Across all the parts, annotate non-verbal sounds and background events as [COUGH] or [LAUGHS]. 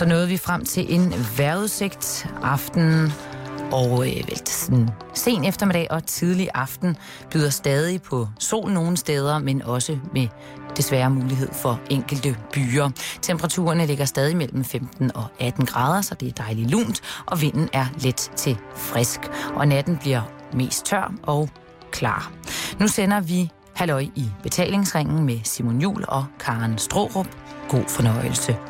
Så nåede vi frem til en vejrudsigt aften og øh, vel, sådan sen eftermiddag og tidlig aften byder stadig på sol nogle steder, men også med desværre mulighed for enkelte byer. Temperaturerne ligger stadig mellem 15 og 18 grader, så det er dejligt lunt, og vinden er let til frisk. Og natten bliver mest tør og klar. Nu sender vi Halløj i betalingsringen med Simon Jul og Karen Strohrup. God fornøjelse.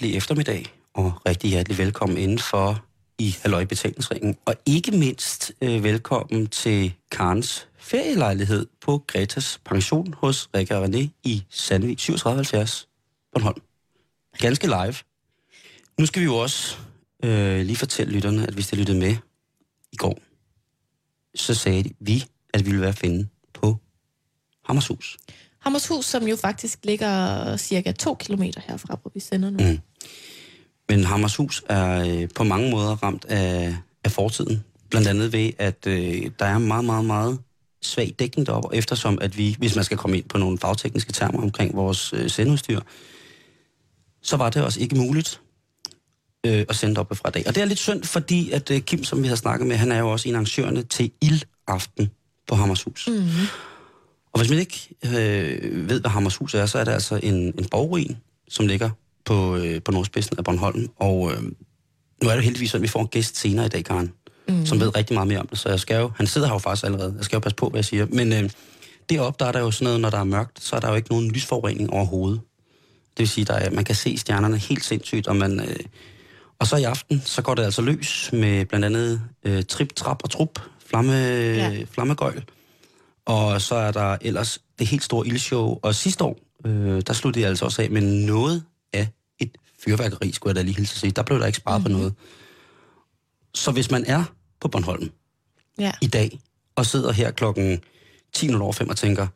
Hjertelig eftermiddag, og rigtig hjertelig velkommen indenfor i Halløj Betalingsringen. Og ikke mindst øh, velkommen til Karens ferielejlighed på Gretas pension hos Rikke og René i Sandvig 3770 Bornholm. Ganske live. Nu skal vi jo også øh, lige fortælle lytterne, at hvis de lyttede med i går, så sagde de, vi, at vi ville være at finde på Hammershus. Hammershus, som jo faktisk ligger cirka to kilometer herfra, hvor vi sender nu. Mm. Men Hammershus er øh, på mange måder ramt af, af fortiden. Blandt andet ved, at øh, der er meget, meget, meget svag dækning deroppe, og eftersom at vi, hvis man skal komme ind på nogle fagtekniske termer omkring vores øh, sendeudstyr, så var det også ikke muligt øh, at sende op fra dag. Og det er lidt synd, fordi at øh, Kim, som vi har snakket med, han er jo også en af arrangørerne til Ildaften på Hammershus. Mm. Og hvis man ikke øh, ved, hvad Hammershus er, så er det altså en, en borgruin, som ligger på, øh, på nordspidsen af Bornholm. Og øh, nu er det heldigvis sådan, at vi får en gæst senere i dag, Karen, mm. som ved rigtig meget mere om det. Så jeg skal jo, han sidder her jo faktisk allerede, jeg skal jo passe på, hvad jeg siger. Men øh, deroppe, der er der jo sådan noget, når der er mørkt, så er der jo ikke nogen lysforurening overhovedet. Det vil sige, at man kan se stjernerne helt sindssygt, og man... Øh, og så i aften, så går det altså løs med blandt andet øh, trip, trap og trup, flamme, ja. flammegøjl. Og så er der ellers det helt store ildshow. Og sidste år, øh, der sluttede jeg altså også af med noget af et fyrværkeri, skulle jeg da lige hilse at sige. Der blev der ikke sparet mm-hmm. på noget. Så hvis man er på Bornholm Ja. i dag, og sidder her klokken 10 over 5 og tænker,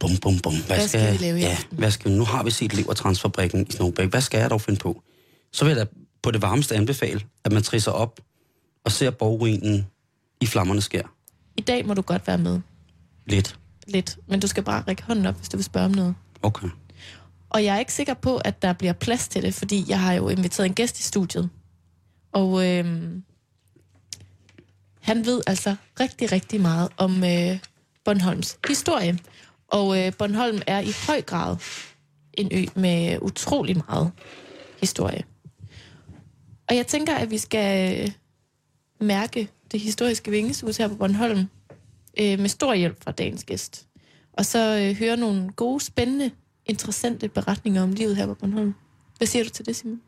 bum, bum, bum, hvad, Hvad skal vi lave ja, hvad skal, nu har vi set levertransfabrikken i Snowbæk, hvad skal jeg dog finde på? Så vil jeg da på det varmeste anbefale, at man trisser op og ser borgruinen i flammerne skær. I dag må du godt være med. Lidt. Lidt. Men du skal bare række hånden op, hvis du vil spørge om noget. Okay. Og jeg er ikke sikker på, at der bliver plads til det, fordi jeg har jo inviteret en gæst i studiet. Og øhm, han ved altså rigtig, rigtig meget om øh, Bornholms historie. Og øh, Bornholm er i høj grad en ø med utrolig meget historie. Og jeg tænker, at vi skal øh, mærke det historiske vingesus her på Bornholm øh, med stor hjælp fra dagens gæst. Og så øh, høre nogle gode, spændende, interessante beretninger om livet her på Bornholm. Hvad siger du til det, Simon?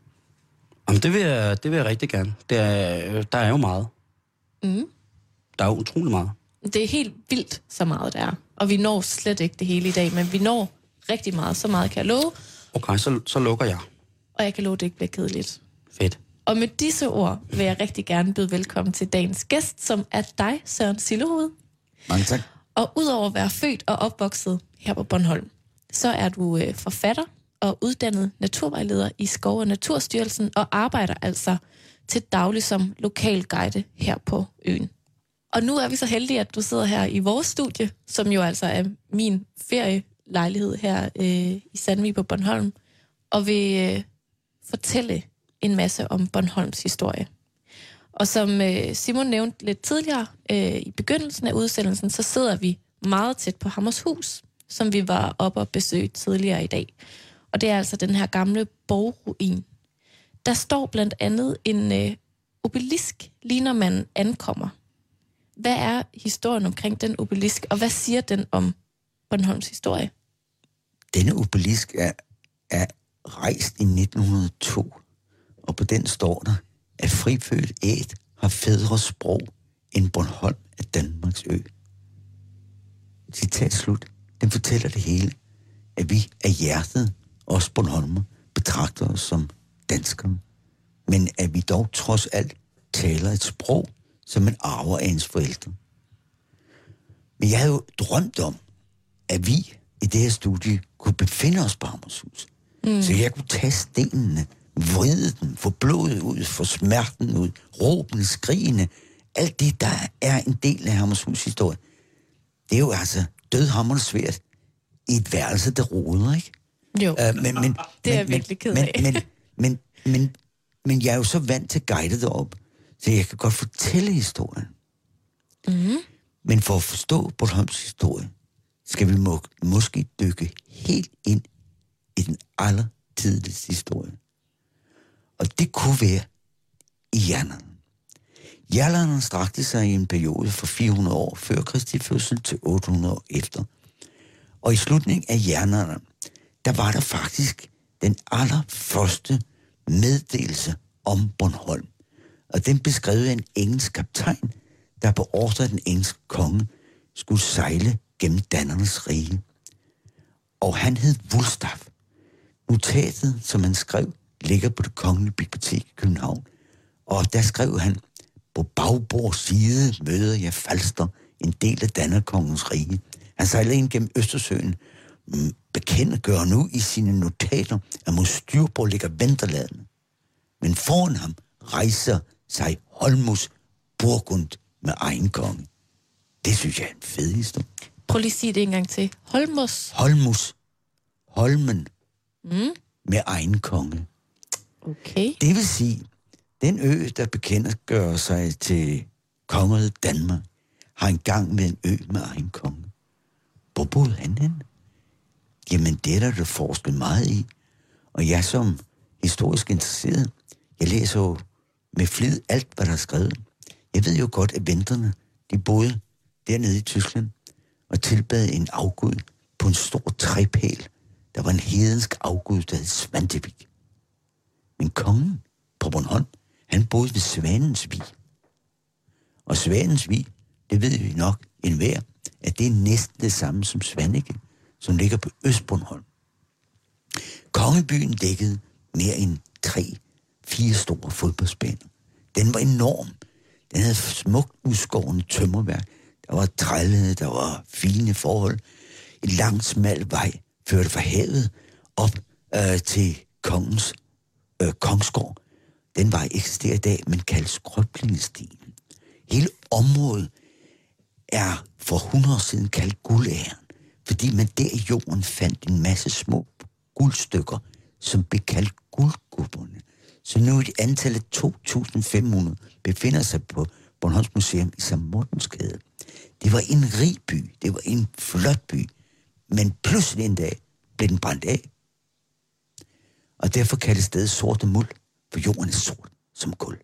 Jamen, det vil jeg, det vil jeg rigtig gerne. Det er, der er jo meget. Mm. Der er jo utrolig meget. Det er helt vildt, så meget der er. Og vi når slet ikke det hele i dag, men vi når rigtig meget. Så meget kan jeg love, Okay, så, så lukker jeg. og jeg kan love, at det ikke bliver kedeligt. Fedt. Og med disse ord vil jeg rigtig gerne byde velkommen til dagens gæst, som er dig, Søren Sillehoved. Mange tak. Og udover at være født og opvokset her på Bornholm, så er du øh, forfatter og uddannet naturvejleder i Skov- og Naturstyrelsen og arbejder altså til daglig som lokal guide her på øen. Og nu er vi så heldige, at du sidder her i vores studie, som jo altså er min ferielejlighed her øh, i Sandvig på Bornholm, og vil øh, fortælle en masse om Bornholms historie. Og som øh, Simon nævnte lidt tidligere øh, i begyndelsen af udsendelsen, så sidder vi meget tæt på Hammershus, som vi var oppe og besøge tidligere i dag. Og det er altså den her gamle borgruin. Der står blandt andet en øh, obelisk, lige når man ankommer. Hvad er historien omkring den obelisk, og hvad siger den om Bornholms historie? Denne obelisk er, er rejst i 1902, og på den står der, at frifødt æt har fædre sprog end Bornholm er Danmarks ø. Citat slut. den fortæller det hele. At vi af hjertet, os Bornholmer, betragter os som danskere. Men at vi dog trods alt taler et sprog, som man arver af ens forældre. Men jeg havde jo drømt om, at vi i det her studie kunne befinde os på Hammershus. Mm. Så jeg kunne tage stenene, vride dem, få blodet ud, få smerten ud, råbene, skrigene, alt det, der er en del af Hammershus historie. Det er jo altså dødhammerende svært i et værelse, der roder, ikke? Jo, Uh, men, men, det er jeg men, virkelig ked men, af. Men, men, men, men, men jeg er jo så vant til at guide derop, så jeg kan godt fortælle historien. Mm. Men for at forstå Bornholms historie, skal vi må, måske dykke helt ind i den allertidligste historie. Og det kunne være i jernalderen. Jernerne strakte sig i en periode fra 400 år før Kristi fødsel til 800 år efter. Og i slutningen af jernalderen, der var der faktisk den allerførste meddelelse om Bornholm. Og den beskrev en engelsk kaptajn, der på ordre af den engelske konge skulle sejle gennem Dannernes rige. Og han hed Wulstaff. Notatet, som han skrev, ligger på det kongelige bibliotek i København. Og der skrev han, på bagbords side møder jeg Falster, en del af Dannerkongens rige. Han sejlede ind gennem Østersøen, Mm, bekendtgør nu i sine notater, at mod styrbord ligger Venterladen. Men foran ham rejser sig Holmus Burgund med egen konge. Det synes jeg er en fed historie. Prøv lige at sige det en gang til. Holmos. Holmus, Holmen Mm. med egen konge. Okay. Det vil sige, den ø, der bekender gør sig til kongeriget Danmark, har engang med en ø med egen konge. Hvor boede han hen? Jamen, det er der, der forsket meget i. Og jeg som historisk interesseret, jeg læser jo med flid alt, hvad der er skrevet. Jeg ved jo godt, at venterne, de boede dernede i Tyskland og tilbad en afgud på en stor træpæl. Der var en hedensk afgud, der hed Svantevik. Men kongen på Bornholm, han boede ved Svanensvig. Og Svanensvig, det ved vi nok enhver, at det er næsten det samme som Svanike, som ligger på Østbornholm. Kongebyen dækkede mere end tre, fire store fodboldsbaner. Den var enorm. Den havde smukt udskårende tømmerværk. Der var trællede, der var fine forhold. En lang, smal vej førte fra havet op øh, til kongens øh, kongsgård. Den vej eksisterer i dag, men kaldes Krøblingestien. Hele området er for 100 år siden kaldt guldæren, fordi man der i jorden fandt en masse små guldstykker, som blev kaldt guldgubberne. Så nu et antal af 2.500 befinder sig på Bornholms Museum i St. Mortensgade. Det var en rig by, det var en flot by, men pludselig en dag blev den brændt af. Og derfor kaldes stedet sorte muld, for jorden er sort som guld.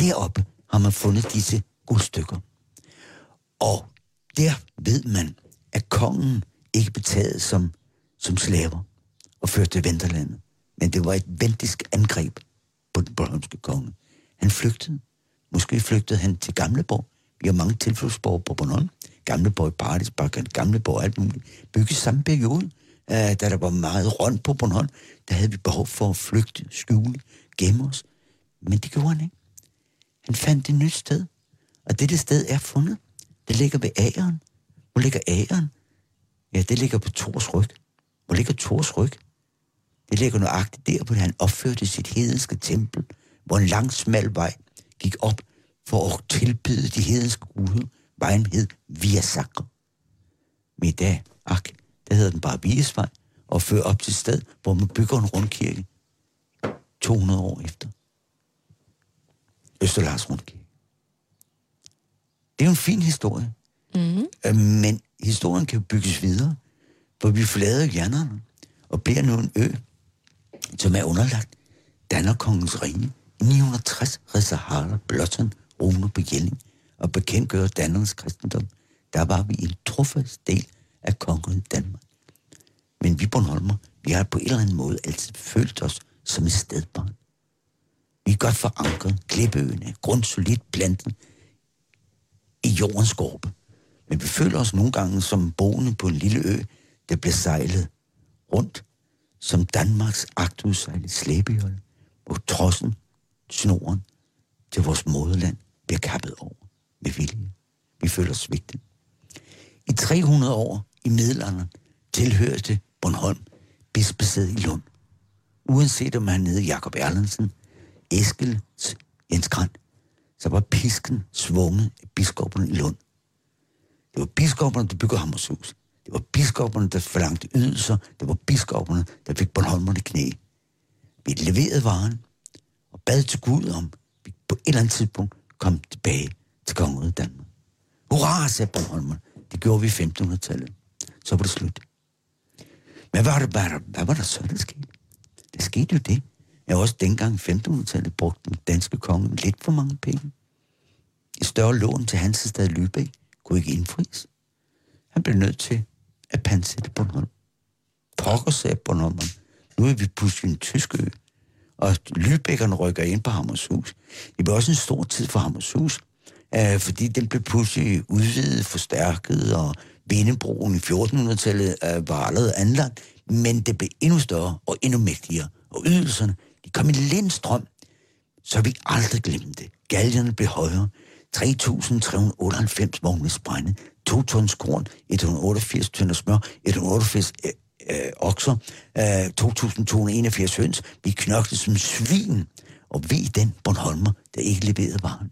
Derop har man fundet disse guldstykker. Og der ved man, at kongen ikke betaget som, som slaver og førte til Venterlandet. Men det var et ventisk angreb på den bornholmske konge. Han flygtede. Måske flygtede han til Gamleborg. Vi har mange tilflugtsborg på Bornholm. Gamleborg i Paradisbakken, Gamleborg alt muligt. Bygget samme periode, uh, da der var meget rundt på Bornholm. Der havde vi behov for at flygte, skjule, gemme os. Men det gjorde han ikke. Han fandt et nyt sted. Og dette sted er fundet. Det ligger ved æren. Hvor ligger æren? Ja, det ligger på Tors ryg. Hvor ligger Tors ryg? Det ligger nøjagtigt der, hvor han opførte sit hedenske tempel, hvor en lang, smal vej gik op for at tilbyde de hedenske guder. Vejen hed Via Sacra. Men i dag, ak, der hedder den bare Viesvej, og fører op til sted, hvor man bygger en rundkirke 200 år efter. Østerlars Rundkirke. Det er jo en fin historie. Mm. Men historien kan bygges videre, for vi forlader hjernerne og bliver nu en ø, som er underlagt Dannerkongens rige. I 960 redser Harald Blåtton runer på Jelling og bekendtgør Dannernes kristendom. Der var vi en trofast del af kongen Danmark. Men vi Bornholmer, vi har på en eller anden måde altid følt os som et stedbarn. Vi er godt forankret, klippeøen grundsolidt plantet i jordens skorpe. Men vi føler os nogle gange som boende på en lille ø, der bliver sejlet rundt som Danmarks agtudsejlet slæbejolle, hvor trossen, snoren til vores moderland bliver kappet over med vilje. Vi føler os svigtet. I 300 år i middelalderen tilhørte Bornholm bispesædet i Lund. Uanset om man hed Jakob Erlandsen, Eskel, Jens Grand, så var pisken svunget af biskopperne i Lund. Det var biskopperne, der byggede Hammershus. Det var biskopperne, der forlangte ydelser. Det var biskopperne, der fik Bornholmerne knæ. Vi leverede varen og bad til Gud om, vi på et eller andet tidspunkt kom tilbage til kongeriget Danmark. Hurra, sagde Bornholmerne. Det gjorde vi i 1500-tallet. Så var det slut. Men hvad var, det, hvad, der, hvad var der så, der skete? Der skete jo det, Jeg også dengang i 1500-tallet brugte den danske konge lidt for mange penge. Et større lån til Hansestad Lübeck kunne ikke indfries. Han blev nødt til at pansætte Bornholm. Pokker sagde Bornholm. Nu er vi pludselig en tysk ø. Og Lübeckerne rykker ind på Hammershus. Det blev også en stor tid for Hammershus, øh, fordi den blev pludselig udvidet, forstærket, og Vindebroen i 1400-tallet øh, var allerede anlagt, men det blev endnu større og endnu mægtigere. Og ydelserne, de kom i lindstrøm, så vi aldrig glemte det. Galgerne blev højere. 3.398 vogne sprænde, 2 tons korn, 188 tønder smør, 188 øh, øh, okser, øh, 2.281 høns. Vi knoklede som svin. Og ved den Bornholmer, der ikke leverede varen.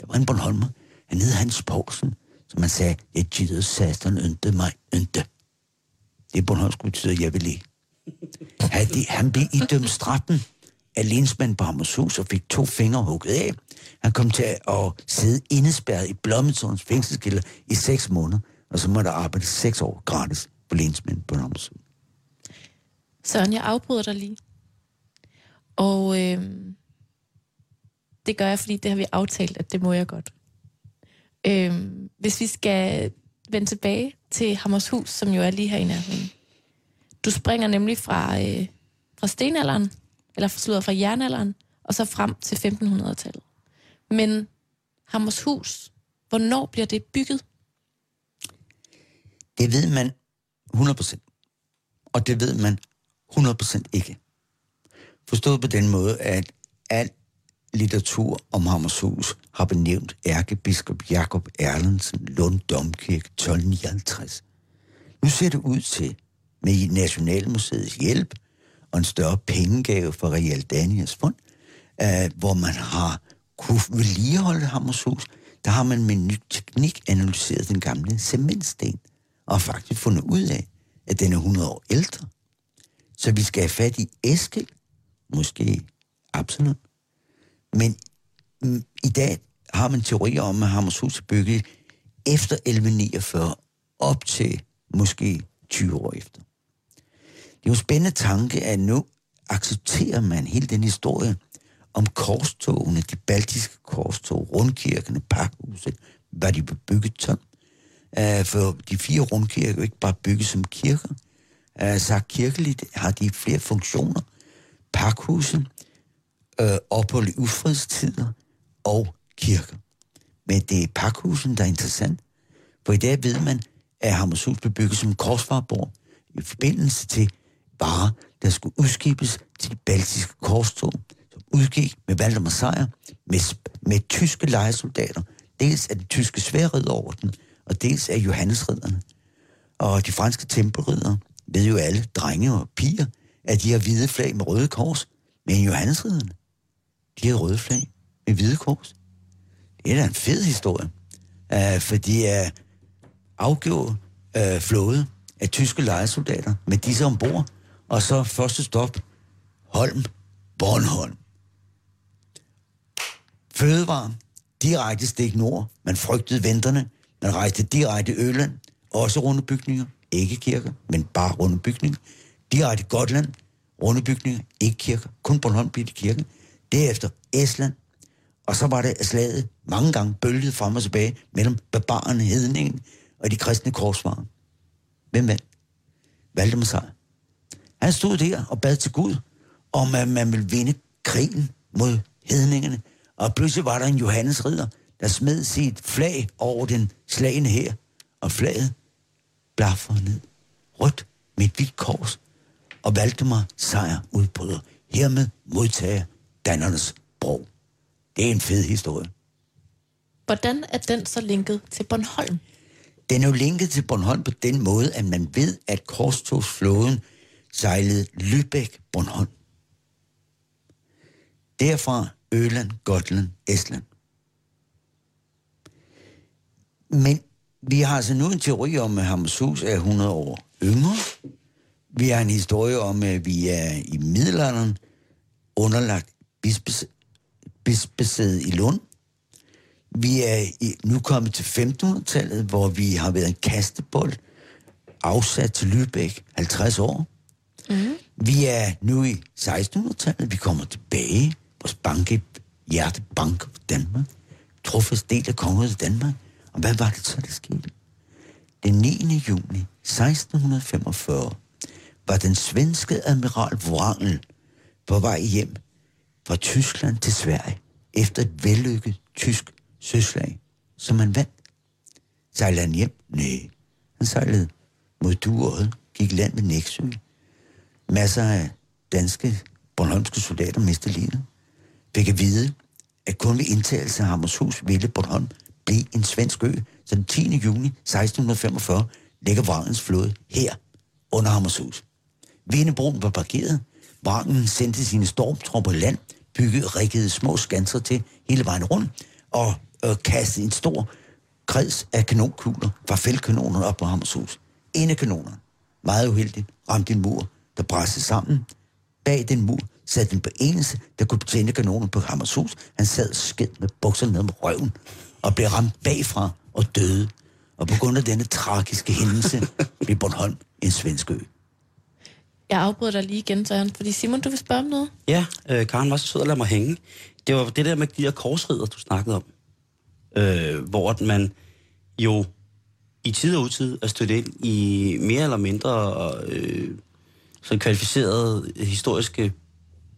Der var en Bornholmer, han hed Hans Poulsen, som man sagde, jeg gider satan ønte mig ønte. Det Bornholmsk betyder, jeg vil ikke. Han, han blev idømt straffen af lensmand på Hammershus og fik to fingre hugget af. Han kom til at sidde indespærret i Blommetårns fængselskælder i seks måneder, og så måtte arbejde seks år gratis på lensmand på Hammershus. Søren, jeg afbryder dig lige. Og øh, det gør jeg, fordi det har vi aftalt, at det må jeg godt. Øh, hvis vi skal vende tilbage til Hammershus, som jo er lige her i nærheden. Du springer nemlig fra, øh, fra stenalderen, eller slutter fra jernalderen, og så frem til 1500-tallet. Men Hammershus, hvornår bliver det bygget? Det ved man 100%. Og det ved man 100% ikke. Forstået på den måde, at alt litteratur om Hammershus har benævnt ærkebiskop Jakob Erlandsen Lund Domkirke 1259. Nu ser det ud til, med Nationalmuseets hjælp og en større pengegave fra Real Daniels fond, øh, hvor man har kunne vedligeholde Hammershus, der har man med ny teknik analyseret den gamle cementsten og faktisk fundet ud af, at den er 100 år ældre. Så vi skal have fat i Eskild, måske absolut, men i dag har man teorier om, at Hammershus er bygget efter 1149 op til måske 20 år efter. Det er jo en spændende tanke, at nu accepterer man hele den historie om korstogene, de baltiske korstog, rundkirkene, pakhuset, hvad de blev bygget som. Øh, for de fire rundkirker er jo ikke bare bygget som kirker. Øh, så sagt kirkeligt har de flere funktioner. Pakhuset, øh, ophold i ufredstider og kirker. Men det er pakhusen, der er interessant. For i dag ved man, at Hammershus blev bygget som korsfarborg i forbindelse til varer, der skulle udskibes til de baltiske korstog, som udgik med Valdemar Sejr, med, med tyske lejesoldater, dels af den tyske sværridderorden, og dels af Johannesridderne. Og de franske tempelridder ved jo alle, drenge og piger, at de har hvide flag med røde kors, men Johannesridderne, de havde røde flag med hvide kors. Det er da en fed historie, uh, fordi øh, uh, afgjorde uh, øh, flåde af tyske lejesoldater med disse ombord, og så første stop, Holm, Bornholm. Fødevare, direkte stik nord. Man frygtede venterne. Man rejste direkte Øland, også runde bygninger, ikke kirker, men bare runde bygninger. Direkte Gotland, runde bygninger, ikke kirker, kun Bornholm blev det kirke. Derefter Estland, og så var det slaget mange gange bølget frem og tilbage mellem barbarerne, hedningen og de kristne korsfarer. Hvem vandt? Valdemar sig. Han stod der og bad til Gud, om at man ville vinde krigen mod hedningerne. Og pludselig var der en Johannes ridder, der smed sit flag over den slagende her, og flaget blaffede ned. Rødt med et hvidt kors, og Valdemar sejr udbryder. Hermed modtager Dannernes bro. Det er en fed historie. Hvordan er den så linket til Bornholm? Den er jo linket til Bornholm på den måde, at man ved, at korstogsflåden sejlede Lübeck-Bornholm. Derfra Øland, Gotland, Estland. Men vi har altså nu en teori om, at Hammershus er 100 år yngre. Vi har en historie om, at vi er i middelalderen underlagt bispesædet i Lund. Vi er i, nu kommet til 1500-tallet, hvor vi har været en kastebold afsat til Lübeck 50 år. Mm. Vi er nu i 1600-tallet. Vi kommer tilbage. Vores banke, hjertebank for Danmark. Trofast del af kongeriget Danmark. Og hvad var det så, der skete? Den 9. juni 1645 var den svenske admiral Wrangel på vej hjem Tyskland til Sverige efter et vellykket tysk søslag, som han vandt. Sejlede han hjem? Nej. Han sejlede mod Dueret, gik land ved Næksø. Masser af danske, bornholmske soldater mistede livet. Fik at vide, at kun ved indtagelse af Hammershus ville Bornholm blive en svensk ø, så den 10. juni 1645 ligger Vrangens flåde her under Hammershus. Vindebroen var parkeret. Vrangen sendte sine stormtropper land, byggede rikkede små skanser til hele vejen rundt, og øh, kastede en stor kreds af kanonkugler fra fældkanonerne op på Hammershus. En af kanonerne, meget uheldigt, ramte en mur, der brændte sammen. Bag den mur sad den på eneste, der kunne betjene kanonen på Hammershus. Han sad skidt med bukserne ned med røven og blev ramt bagfra og døde. Og på grund af denne tragiske hændelse [LAUGHS] blev Bornholm en svensk ø. Jeg afbryder dig lige igen, Søren, fordi Simon, du vil spørge om noget? Ja, øh, Karen var så sød at lade mig hænge. Det var det der med de her korsridder, du snakkede om. Øh, hvor man jo i tid og utid er stødt ind i mere eller mindre øh, så kvalificerede historiske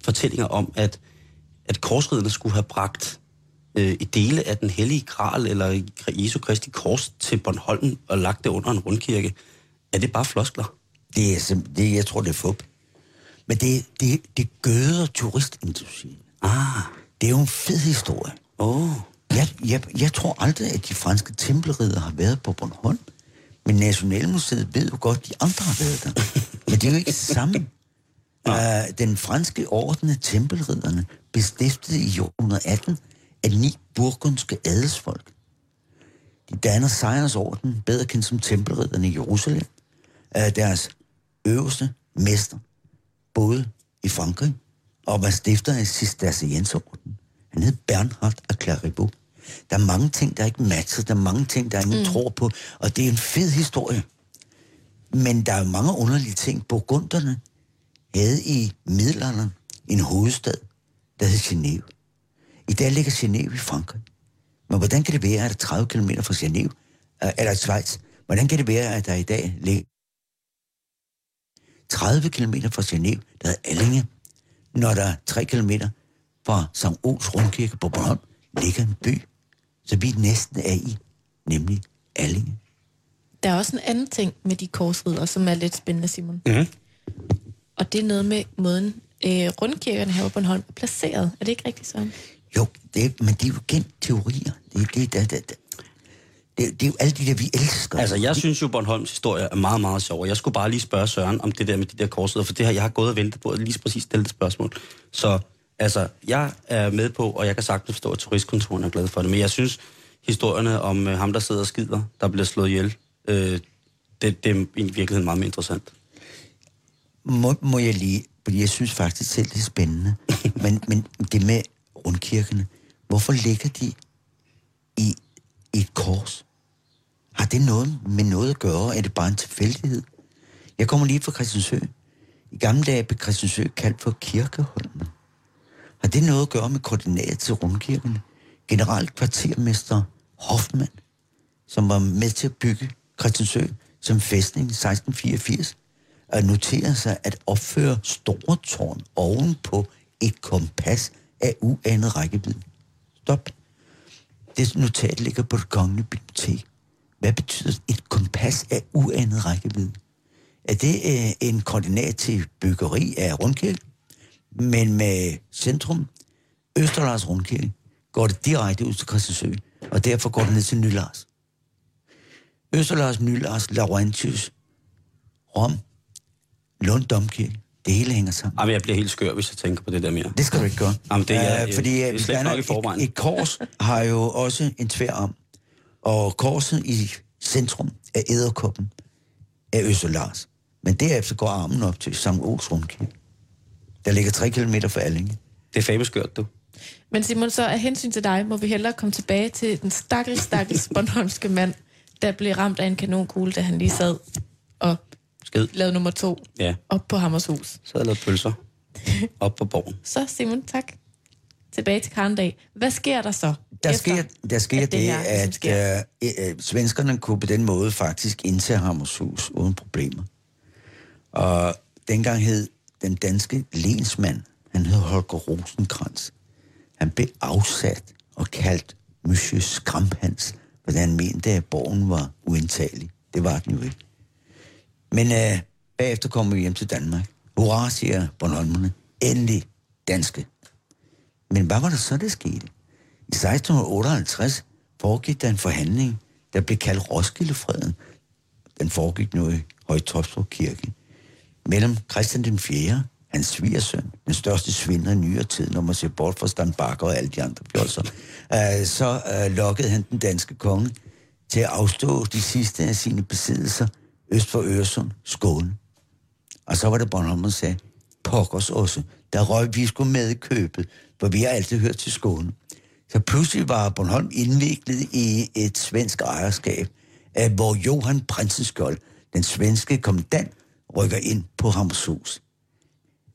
fortællinger om, at, at korsridderne skulle have bragt øh, i dele af den hellige gral, eller Jesu Kristi kors til Bornholm og lagt det under en rundkirke. Er det bare floskler? Det er, det, jeg tror, det er fup. Men det, det, det gøder turistindustrien. Ah. Det er jo en fed historie. Oh. Jeg, jeg, jeg tror aldrig, at de franske tempelridder har været på Bornholm. Men Nationalmuseet ved jo godt, at de andre har været der. [LAUGHS] Men det er jo ikke det samme. Uh, den franske orden af tempelridderne blev stiftet i 1818 af ni burgundske adelsfolk. De danner sejrsorden, bedre kendt som tempelridderne i Jerusalem, af deres øverste mester, både i Frankrig og var stifter af Cisterciensorden. Han hed Bernhard af Clairvaux. Der er mange ting, der ikke matcher. Der er mange ting, der ingen mm. tror på. Og det er en fed historie. Men der er mange underlige ting. Burgunderne havde i middelalderen en hovedstad, der hed Genève. I dag ligger Genève i Frankrig. Men hvordan kan det være, at der 30 km fra Genève, eller Schweiz, hvordan kan det være, at der i dag ligger 30 km fra Genève, der hedder Allinge, når der er 3 km fra St. Ols Rundkirke på Bornholm, ligger en by, så vi næsten er i, nemlig Allinge. Der er også en anden ting med de korsridder, som er lidt spændende, Simon. Mm. Og det er noget med måden, øh, rundkirkerne her på Bornholm er placeret. Er det ikke rigtigt, så? Jo, det er, men det er jo igen teorier. Det, det, det, det, det, det, det er jo alt det der, vi elsker. Altså, jeg synes jo, Bornholms historie er meget, meget sjov. Jeg skulle bare lige spørge Søren om det der med de der korsider, for det her, jeg har gået og ventet på at lige præcis stille det spørgsmål. Så altså, jeg er med på, og jeg kan sagtens forstå, at turistkontoren er glad for det, men jeg synes, historierne om uh, ham, der sidder og skider, der bliver slået ihjel, øh, det, det er i virkeligheden meget mere interessant. Må, må jeg lige, fordi jeg synes faktisk selv, det er spændende, [LAUGHS] men, men det med rundkirkene, hvorfor ligger de i et kors? Har det noget med noget at gøre? Er det bare en tilfældighed? Jeg kommer lige fra Christiansø. I gamle dage blev Christiansø kaldt for Kirkeholmen. Har det noget at gøre med koordinat til rundkirkerne? Generelt kvartermester Hoffmann, som var med til at bygge Christiansø som fæstning i 1684, at notere sig at opføre store tårn ovenpå et kompas af uanet rækkevidde. Stop. Det notat ligger på det kongelige bibliotek hvad betyder et kompas af uanet rækkevidde? Er det øh, en koordinat til byggeri af rundkirke, men med centrum, Østerlars rundkirke, går det direkte ud til Christiansø, og derfor går det ned til Nylars. Østerlars, Nylars, Laurentius, Rom, Lund Domkirke, det hele hænger sammen. Jamen, jeg bliver helt skør, hvis jeg tænker på det der mere. Det skal du ikke gøre. Jamen, det er- Øh, fordi det er øh, slet nok i et, forvejen. et kors har jo også en tvær om. Og korset i centrum af æderkoppen af Østerlars. Men derefter går armen op til Sankt Ols Rundkirke. Der ligger tre kilometer fra Allinge. Det er fabelskørt, du. Men Simon, så af hensyn til dig, må vi hellere komme tilbage til den stakkels, stakkels [LAUGHS] Bornholmske mand, der blev ramt af en kanonkugle, da han lige sad og Skid. lavede nummer to Ja, op på Hammershus. så havde lavet pølser [LAUGHS] op på borgen. Så Simon, tak. Tilbage til Karndag. Hvad sker der så? Der efter, sker, der sker at det, her ligesom at sker? øh, øh, svenskerne kunne på den måde faktisk indtage Hammershus uden problemer. Og dengang hed den danske lensmand, han hed Holger Rosenkrantz. Han blev afsat og kaldt Monsieur Skrampans, fordi han mente, at borgen var uindtagelig. Det var den jo ikke. Men øh, bagefter kommer vi hjem til Danmark. Hurra, siger Bornholmerne. Endelig danske. Men hvad var der så, der skete? I 1658 foregik der en forhandling, der blev kaldt Roskildefreden. Den foregik nu i Højtopstrup Kirke. Mellem Christian den 4., hans svigersøn, den største svinder i nyere tid, når man ser bort fra Stan Bakker og alle de andre pjolser, øh, så øh, lokkede han den danske konge til at afstå de sidste af sine besiddelser øst for Øresund, Skåne. Og så var det Bornholm, der sagde, pokkers også, der røg vi skulle med i købet, for vi har altid hørt til Skåne. Så pludselig var Bornholm indviklet i et svensk ejerskab, hvor Johan Prinsenskjold, den svenske kommandant, rykker ind på Hammershus.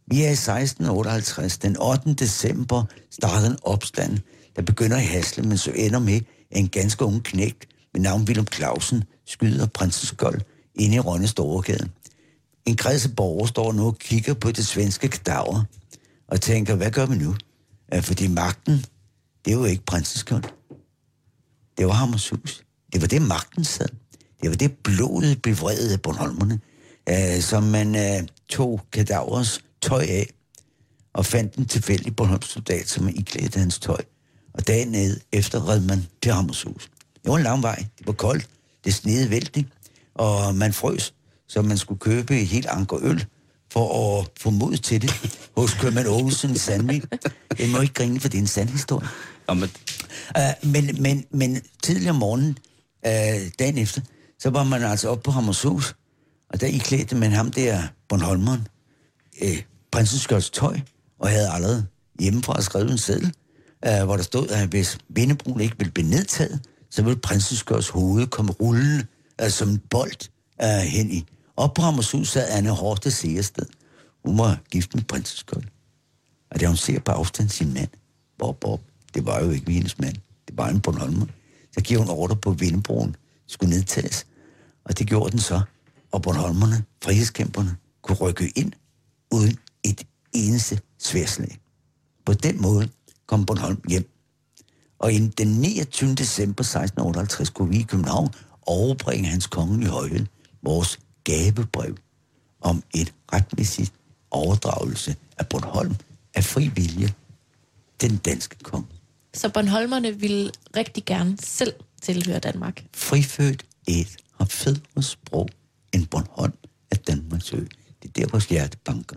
Vi er i 1658. Den 8. december starter en opstand, der begynder i Hasle, men så ender med, at en ganske ung knægt med navn Willem Clausen skyder Prinsenskjold inde i Rønne Storegade. En kreds af borgere står nu og kigger på det svenske kadaver og tænker, hvad gør vi nu? Fordi magten, det var ikke Prinsenskjold. Det var Hammershus. Det var det, magten sad. Det var det blodet bevredede Bornholmerne, øh, som man øh, tog kadavers tøj af og fandt en tilfældig Bornholms soldat, som iklædte hans tøj. Og dagen ned efter red man til Hammershus. Det var en lang vej. Det var koldt. Det snede vældig. Og man frøs, så man skulle købe et helt anker øl for at få mod til det hos købmand Olsen Sandvig. Jeg må ikke grine, for det er en sand historie. Jamen, Uh, men, men, men tidligere om morgenen, uh, dagen efter, så var man altså oppe på Hammershus, og der iklædte man ham der, Bornholmeren, uh, prinsens tøj, og havde allerede hjemmefra skrevet en seddel, uh, hvor der stod, at hvis Vindebroen ikke ville blive nedtaget, så ville prinsens hoved komme rullende uh, som en bold uh, hen i. Op på Hammershus sad Anne Horte Seersted. Hun var gift med prinsens og da hun ser på afstand sin mand, Bob Bob, det var jo ikke hendes mand, det var en Bornholmer, så giver hun ordre på, at Vindebroen skulle nedtages. Og det gjorde den så, og Bornholmerne, frihedskæmperne, kunne rykke ind uden et eneste sværslag. På den måde kom Bornholm hjem. Og inden den 29. december 1658 kunne vi i København overbringe hans kongelige højde, vores gavebrev om et retmæssigt overdragelse af Bornholm af fri vilje den danske konge. Så Bornholmerne ville rigtig gerne selv tilhøre Danmark. Frifødt et har federe sprog end Bornholm af Danmarks ø. Det er der, vores hjerte banker.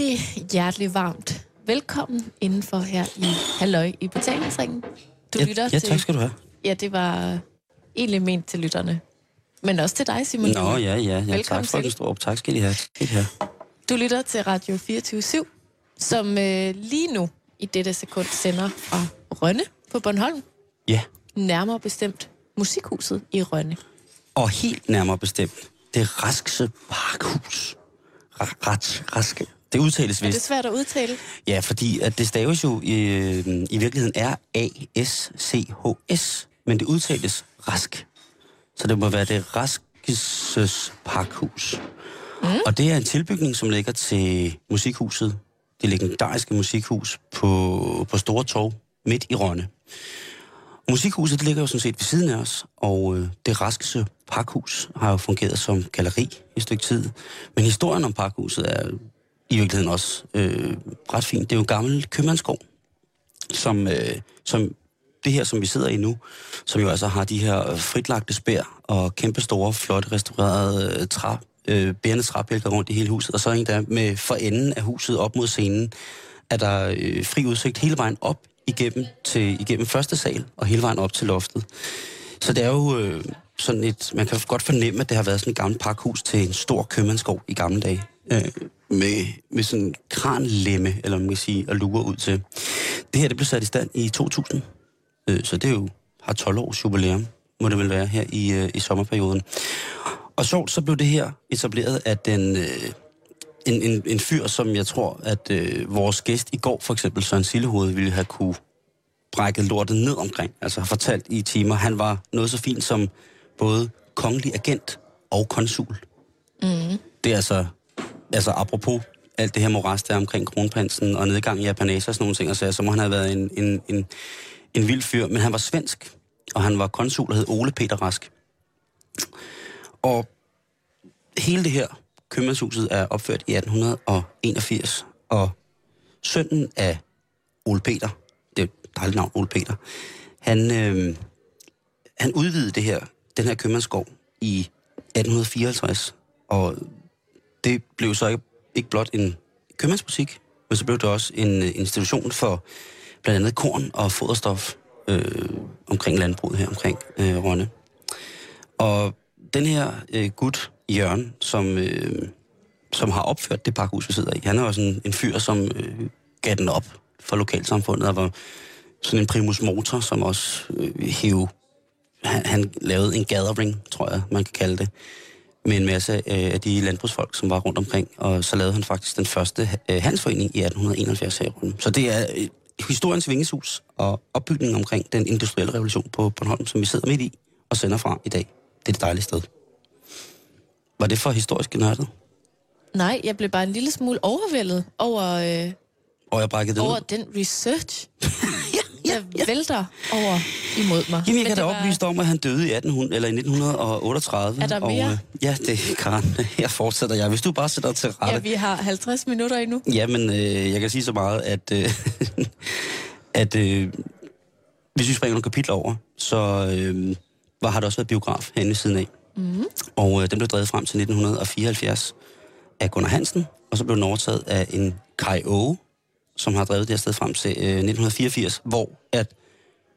Rigtig hjertelig varmt velkommen indenfor her i Halløj i betalingsringen. Du ja, lytter ja, til... tak skal du have. Ja, det var egentlig ment til lytterne. Men også til dig, Simon. Nå, ja, ja, ja. Velkommen tak for det store Tak skal I have. Skal I have. Du lytter til Radio 24 som øh, lige nu i dette sekund sender fra Rønne på Bornholm. Ja, Nærmere bestemt Musikhuset i Rønne. og helt nærmere bestemt, det Raskse Parkhus. Rat, raske. Det udtales Er det vist. svært at udtale? Ja, fordi at det staves jo i, øh, i virkeligheden R-A-S-C-H-S, men det udtales rask. Så det må være det Raskeses Parkhus. Mm. Og det er en tilbygning, som ligger til musikhuset, det legendariske musikhus på, på Store Torv, midt i Rønne. Musikhuset det ligger jo sådan set ved siden af os, og øh, det Raskese Parkhus har jo fungeret som galleri i et stykke tid. Men historien om parkhuset er i virkeligheden også øh, ret fint. Det er jo en gammel købmandsgård, som, øh, som det her, som vi sidder i nu, som jo altså har de her fritlagte spær og kæmpe store, flotte, restaurerede øh, træ, øh, bærende træbjælker rundt i hele huset. Og så endda der med for enden af huset op mod scenen, er der øh, fri udsigt hele vejen op igennem, til, igennem første sal og hele vejen op til loftet. Så det er jo øh, sådan et, man kan godt fornemme, at det har været sådan et gammelt pakhus til en stor købmandsgård i gamle dage. Øh, med, med sådan en kranlemme, eller man kan sige, at lure ud til. Det her, det blev sat i stand i 2000. Øh, så det er jo, har 12 års jubilæum, må det vel være her i, øh, i sommerperioden. Og sjovt, så blev det her etableret af den, øh, en, en, en fyr, som jeg tror, at øh, vores gæst i går, for eksempel Søren Sillehoved, ville have kunne brækket lortet ned omkring. Altså har fortalt i timer, han var noget så fint som både kongelig agent og konsul. Mm. Det er altså, altså apropos alt det her moras, der omkring kronprinsen og nedgang i Japaneser og sådan nogle ting, altså, og så, så må han have været en, en, en, en vild fyr. Men han var svensk, og han var konsul og hed Ole Peter Rask. Og hele det her købmandshuset er opført i 1881, og sønnen af Ole Peter, det er et dejligt navn, Ole Peter, han, øh, han udvidede det her, den her købmandsgård i 1854, og det blev så ikke, ikke blot en købmandsbutik, men så blev det også en øh, institution for blandt andet korn og foderstof øh, omkring landbruget her, omkring øh, Rønne. Og den her øh, gut, Jørgen, som, øh, som har opført det pakhus, vi sidder i, han er også en, en fyr, som øh, gav den op for lokalsamfundet, og var sådan en primus motor, som også øh, hæv... Han, han lavede en gathering, tror jeg, man kan kalde det, med en masse øh, af de landbrugsfolk, som var rundt omkring, og så lavede han faktisk den første øh, handelsforening i 1871 her i Rønne. Så det er øh, historiens vingeshus og opbygningen omkring den industrielle revolution på Bornholm, som vi sidder midt i og sender fra i dag. Det er det dejlige sted. Var det for historisk nørdet? Nej, jeg blev bare en lille smule overvældet over, øh, Og jeg brækkede det over ud? den research, [LAUGHS] der vælter over imod mig. Jamen, jeg kan da var- oplyst om, at han døde i, 1800, eller i 1938. Er der mere? Og, øh, ja, det er Karen. [LAUGHS] Her fortsætter jeg. Hvis du bare sætter til rette. Ja, vi har 50 minutter endnu. Jamen, øh, jeg kan sige så meget, at, øh, [LAUGHS] at øh, hvis vi springer nogle kapitler over, så øh, var, har der også været biograf herinde siden af. Mm. Og øh, den blev drevet frem til 1974 af Gunnar Hansen, og så blev den overtaget af en Kai Åge, som har drevet det her sted frem til øh, 1984, hvor at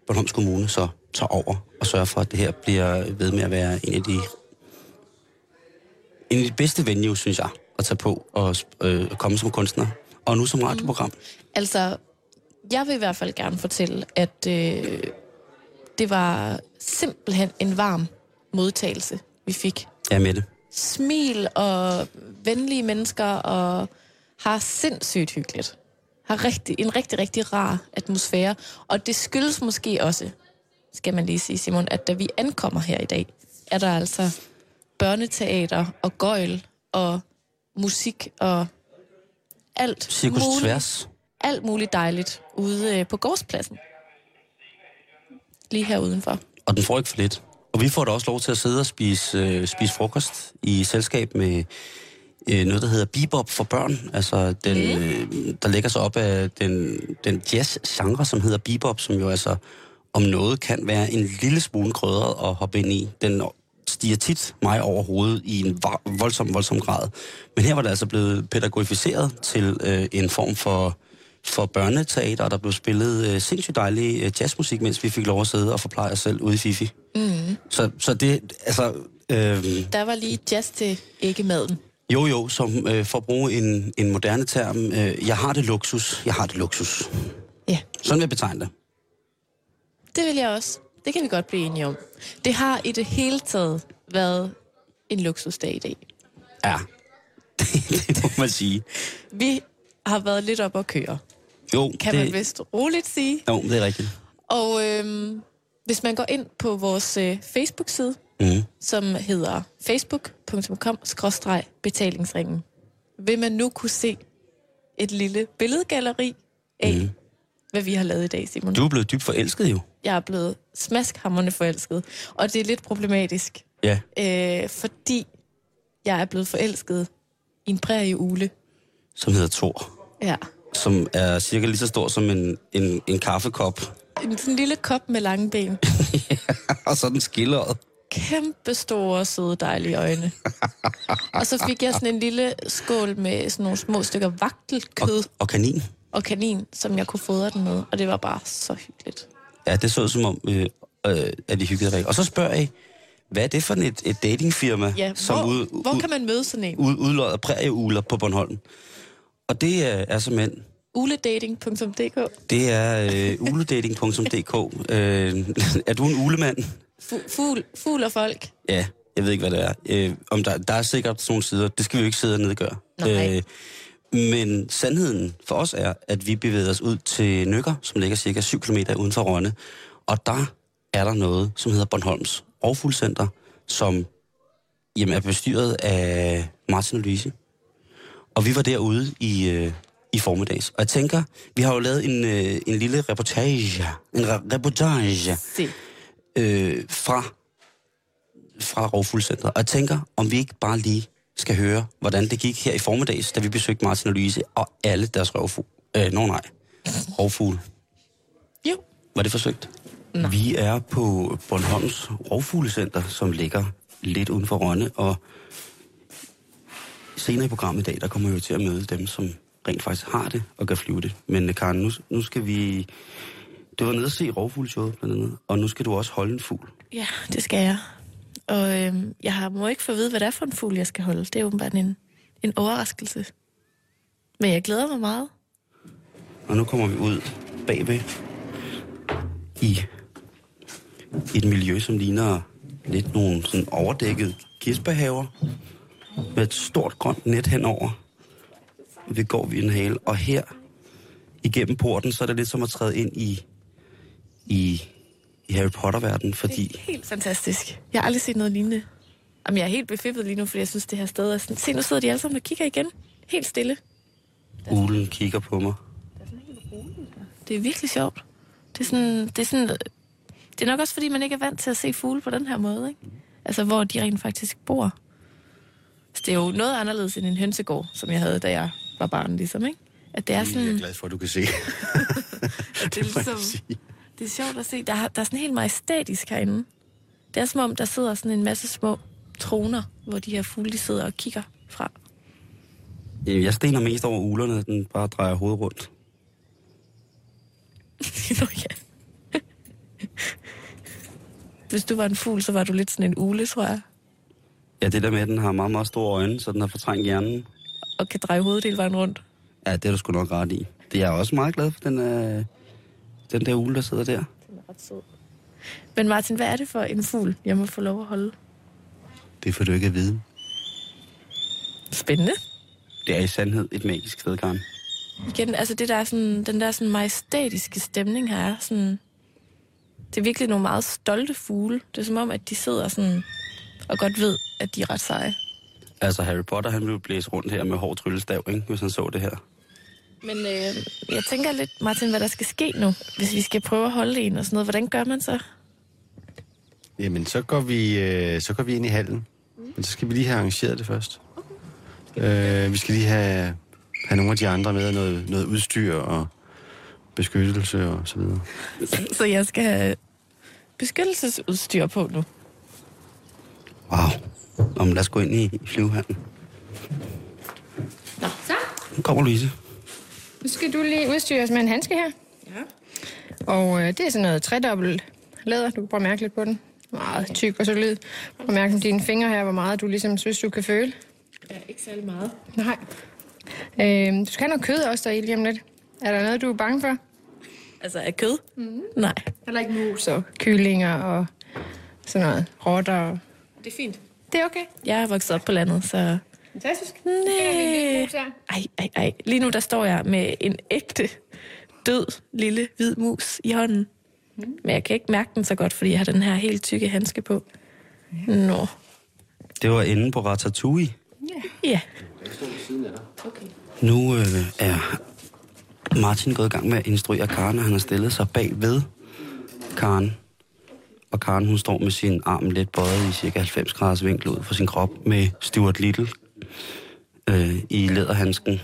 Bornholms Kommune så tager over og sørger for, at det her bliver ved med at være en af de, en af de bedste venues, synes jeg, at tage på og øh, komme som kunstner. Og nu som radioprogram. Altså, jeg vil i hvert fald gerne fortælle, at øh, det var simpelthen en varm modtagelse, vi fik. Er med det. Smil og venlige mennesker, og har sindssygt hyggeligt. Har rigtig, en rigtig, rigtig rar atmosfære. Og det skyldes måske også, skal man lige sige, Simon, at da vi ankommer her i dag, er der altså børneteater og gøjl og musik og alt Cirkus muligt tværs. alt muligt dejligt ude øh, på gårdspladsen. Lige her udenfor. Og den får ikke for lidt. Og vi får da også lov til at sidde og spise, øh, spise frokost i selskab med øh, noget, der hedder bebop for børn. Altså, den, øh, der lægger sig op af den, den jazz-genre, som hedder bebop, som jo altså om noget kan være en lille smule krydret at hoppe ind i. Den stiger tit mig over hovedet i en voldsom, voldsom grad. Men her var det altså blevet pædagogificeret til øh, en form for for børneteater, og der blev spillet øh, sindssygt dejlig øh, jazzmusik, mens vi fik lov at sidde og forpleje os selv ude i Fifi. Mm. Så, så det, altså... Øh, Der var lige jazz til ikke maden. Jo, jo, som øh, for at bruge en, en moderne term, øh, jeg har det luksus, jeg har det luksus. Sådan vil jeg betegne det. Det vil jeg også. Det kan vi godt blive enige om. Det har i det hele taget været en luksusdag i dag. Ja, det, [LAUGHS] det må man sige. Vi har været lidt op at køre, Jo, kan det, man vist roligt sige. Jo, det er rigtigt. Og øhm, hvis man går ind på vores øh, Facebook-side, Mm. som hedder facebook.com-betalingsringen, vil man nu kunne se et lille billedgalleri af, mm. hvad vi har lavet i dag, Simon. Du er blevet dybt forelsket jo. Jeg er blevet smaskhammerende forelsket, og det er lidt problematisk, Ja. øh, fordi jeg er blevet forelsket i en prærieule. Som hedder Thor. Ja. Som er cirka lige så stor som en, en, en kaffekop. En sådan lille kop med lange ben. [LAUGHS] og så den skilleret. Kæmpe store, søde, dejlige øjne. og så fik jeg sådan en lille skål med sådan nogle små stykker vagtelkød Og, og kanin. og kanin, som jeg kunne fodre den med. Og det var bare så hyggeligt. Ja, det så ud som om, øh, øh, at de hyggede rigtig. Og så spørger jeg, hvad er det for et, et datingfirma, Ja, som hvor, ud, hvor ud, kan man møde sådan en? ud, udlodder prærieuler på Bornholm? Og det er, er simpelthen, Uledating.dk det er øh, uledating.dk. øh, er du en ulemand? Fu- Fugl, fugl og folk. Ja, jeg ved ikke, hvad det er. Øh, om der, der er sikkert sådan nogle sider, det skal vi jo ikke sidde og nedgøre. Nej. men sandheden for os er, at vi bevæger os ud til Nykker, som ligger cirka 7 km uden for Rønne. Og der er der noget, som hedder Bornholms Rovfuglcenter, som jamen, er bestyret af Martin og Louise. Og vi var derude i, øh, i formiddags. Og jeg tænker, vi har jo lavet en, øh, en lille reportage, en re- reportage Se. Øh, fra, fra Rovfuglcentret. Og jeg tænker, om vi ikke bare lige skal høre, hvordan det gik her i formiddags, da vi besøgte Martin og Louise og alle deres røvfugle. Øh, nå nej, rovfugle. Jo. Var det forsøgt? Nej. Vi er på Bornholms Rovfuglecenter, som ligger lidt uden for Rønne, og senere i programmet i dag, der kommer vi jo til at møde dem, som rent faktisk har det og kan flyve det. Men Karen, nu, nu skal vi... Du var nede og se rovfugleshowet blandt andet, og nu skal du også holde en fugl. Ja, det skal jeg. Og øhm, jeg har må ikke få at vide, hvad det er for en fugl, jeg skal holde. Det er åbenbart en, en overraskelse. Men jeg glæder mig meget. Og nu kommer vi ud bagved i et miljø, som ligner lidt nogle sådan overdækkede kirsebærhaver med et stort grønt net henover. Vi går vi en hale, og her igennem porten, så er det lidt som at træde ind i, i, i Harry Potter-verdenen, fordi Det er helt fantastisk. Jeg har aldrig set noget lignende. Jamen, jeg er helt befippet lige nu, fordi jeg synes, det her sted er sådan... Se, nu sidder de alle sammen og kigger igen. Helt stille. ulen kigger på mig. Det er virkelig sjovt. Det er sådan... Det er, sådan, det er nok også, fordi man ikke er vant til at se fugle på den her måde, ikke? Altså, hvor de rent faktisk bor. Så det er jo noget anderledes end en hønsegård, som jeg havde, da jeg var barn, ligesom, ikke? At det er sådan... Jeg er glad for, at du kan se. [LAUGHS] det, er [LAUGHS] må jeg ligesom, sige. Det er sjovt at se. Der, er- der er sådan helt majestætisk herinde. Det er som om, der sidder sådan en masse små troner, hvor de her fugle de sidder og kigger fra. Jeg stener mest over ulerne, den bare drejer hovedet rundt. [LAUGHS] Nå ja. Hvis du var en fugl, så var du lidt sådan en ule, tror jeg. Ja, det der med, at den har meget, meget store øjne, så den har fortrængt hjernen. Og kan dreje hovedet hele vejen rundt. Ja, det er du sgu nok ret i. Det er jeg også meget glad for, den, øh, den der ule, der sidder der. Den er ret sød. Men Martin, hvad er det for en fugl, jeg må få lov at holde? Det får du ikke at vide. Spændende. Det er i sandhed et magisk sted, Karen. Igen, altså det der er sådan, den der sådan majestætiske stemning her er sådan... Det er virkelig nogle meget stolte fugle. Det er som om, at de sidder sådan og godt ved, at de er ret seje. Altså, Harry Potter, han ville blæse rundt her med hård tryllestav, ikke? hvis han så det her. Men øh, jeg tænker lidt, Martin, hvad der skal ske nu, hvis vi skal prøve at holde en og sådan noget. Hvordan gør man så? Jamen, så går vi, øh, så går vi ind i hallen. Men så skal vi lige have arrangeret det først. Øh, vi skal lige have, have nogle af de andre med, noget, noget udstyr og beskyttelse og så videre. Så jeg skal have beskyttelsesudstyr på nu. Wow. Om lad os gå ind i, i flyvehallen. Så, Nu kommer Louise. Nu skal du lige udstyres med en handske her. Ja. Og øh, det er sådan noget tredobbelt læder. Du kan prøve at mærke lidt på den. Meget tyk og solid. Prøv at mærke med dine fingre her, hvor meget du ligesom synes, du kan føle. ja ikke særlig meget. Nej. Øh, du skal have noget kød også der lige om lidt. Er der noget, du er bange for? Altså af kød? Mm. Nej. Heller ikke mus og kyllinger og sådan noget. Rotter. Det er fint. Det er okay. Jeg er vokset op på landet, så... Fantastisk. Nej. Ej, ej, ej. Lige nu der står jeg med en ægte, død, lille, hvid mus i hånden. Men jeg kan ikke mærke den så godt, fordi jeg har den her helt tykke handske på. Nå. Det var enden på Ratatouille. Ja. Nu øh, er Martin gået i gang med at instruere Karen, og han har stillet sig bag ved Karen. Og Karen, hun står med sin arm lidt bøjet i cirka 90 graders vinkel ud for sin krop med Stuart Little øh, i læderhandsken.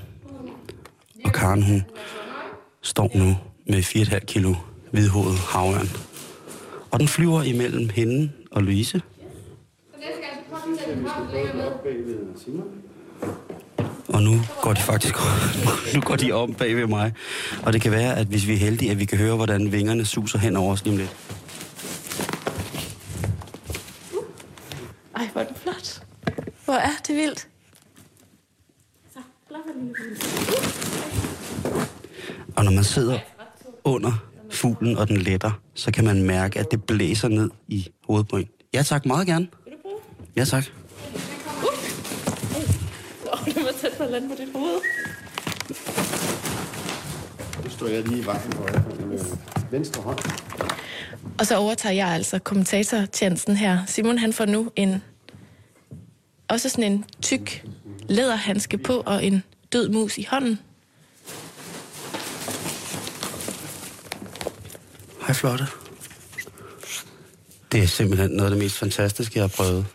Og Karen, hun står nu med 4,5 kilo hvidhovedet havørn. Og den flyver imellem hende og Louise. Og nu går de faktisk [LAUGHS] nu går de om bag ved mig. Og det kan være, at hvis vi er heldige, at vi kan høre, hvordan vingerne suser hen over os lige om lidt. Ej, hvor er det flot. Hvor er det vildt. Og når man sidder under fuglen, og den letter, så kan man mærke, at det blæser ned i hovedbryn. Ja tak, meget gerne. Ja tak. Åh, det var tæt på at lande på dit hoved. Nu står jeg lige i vejen for jer med venstre hånd. Og så overtager jeg altså kommentatortjenesten her. Simon han får nu en også sådan en tyk læderhandske på og en død mus i hånden. Hej, Flotte. Det er simpelthen noget af det mest fantastiske, jeg har prøvet.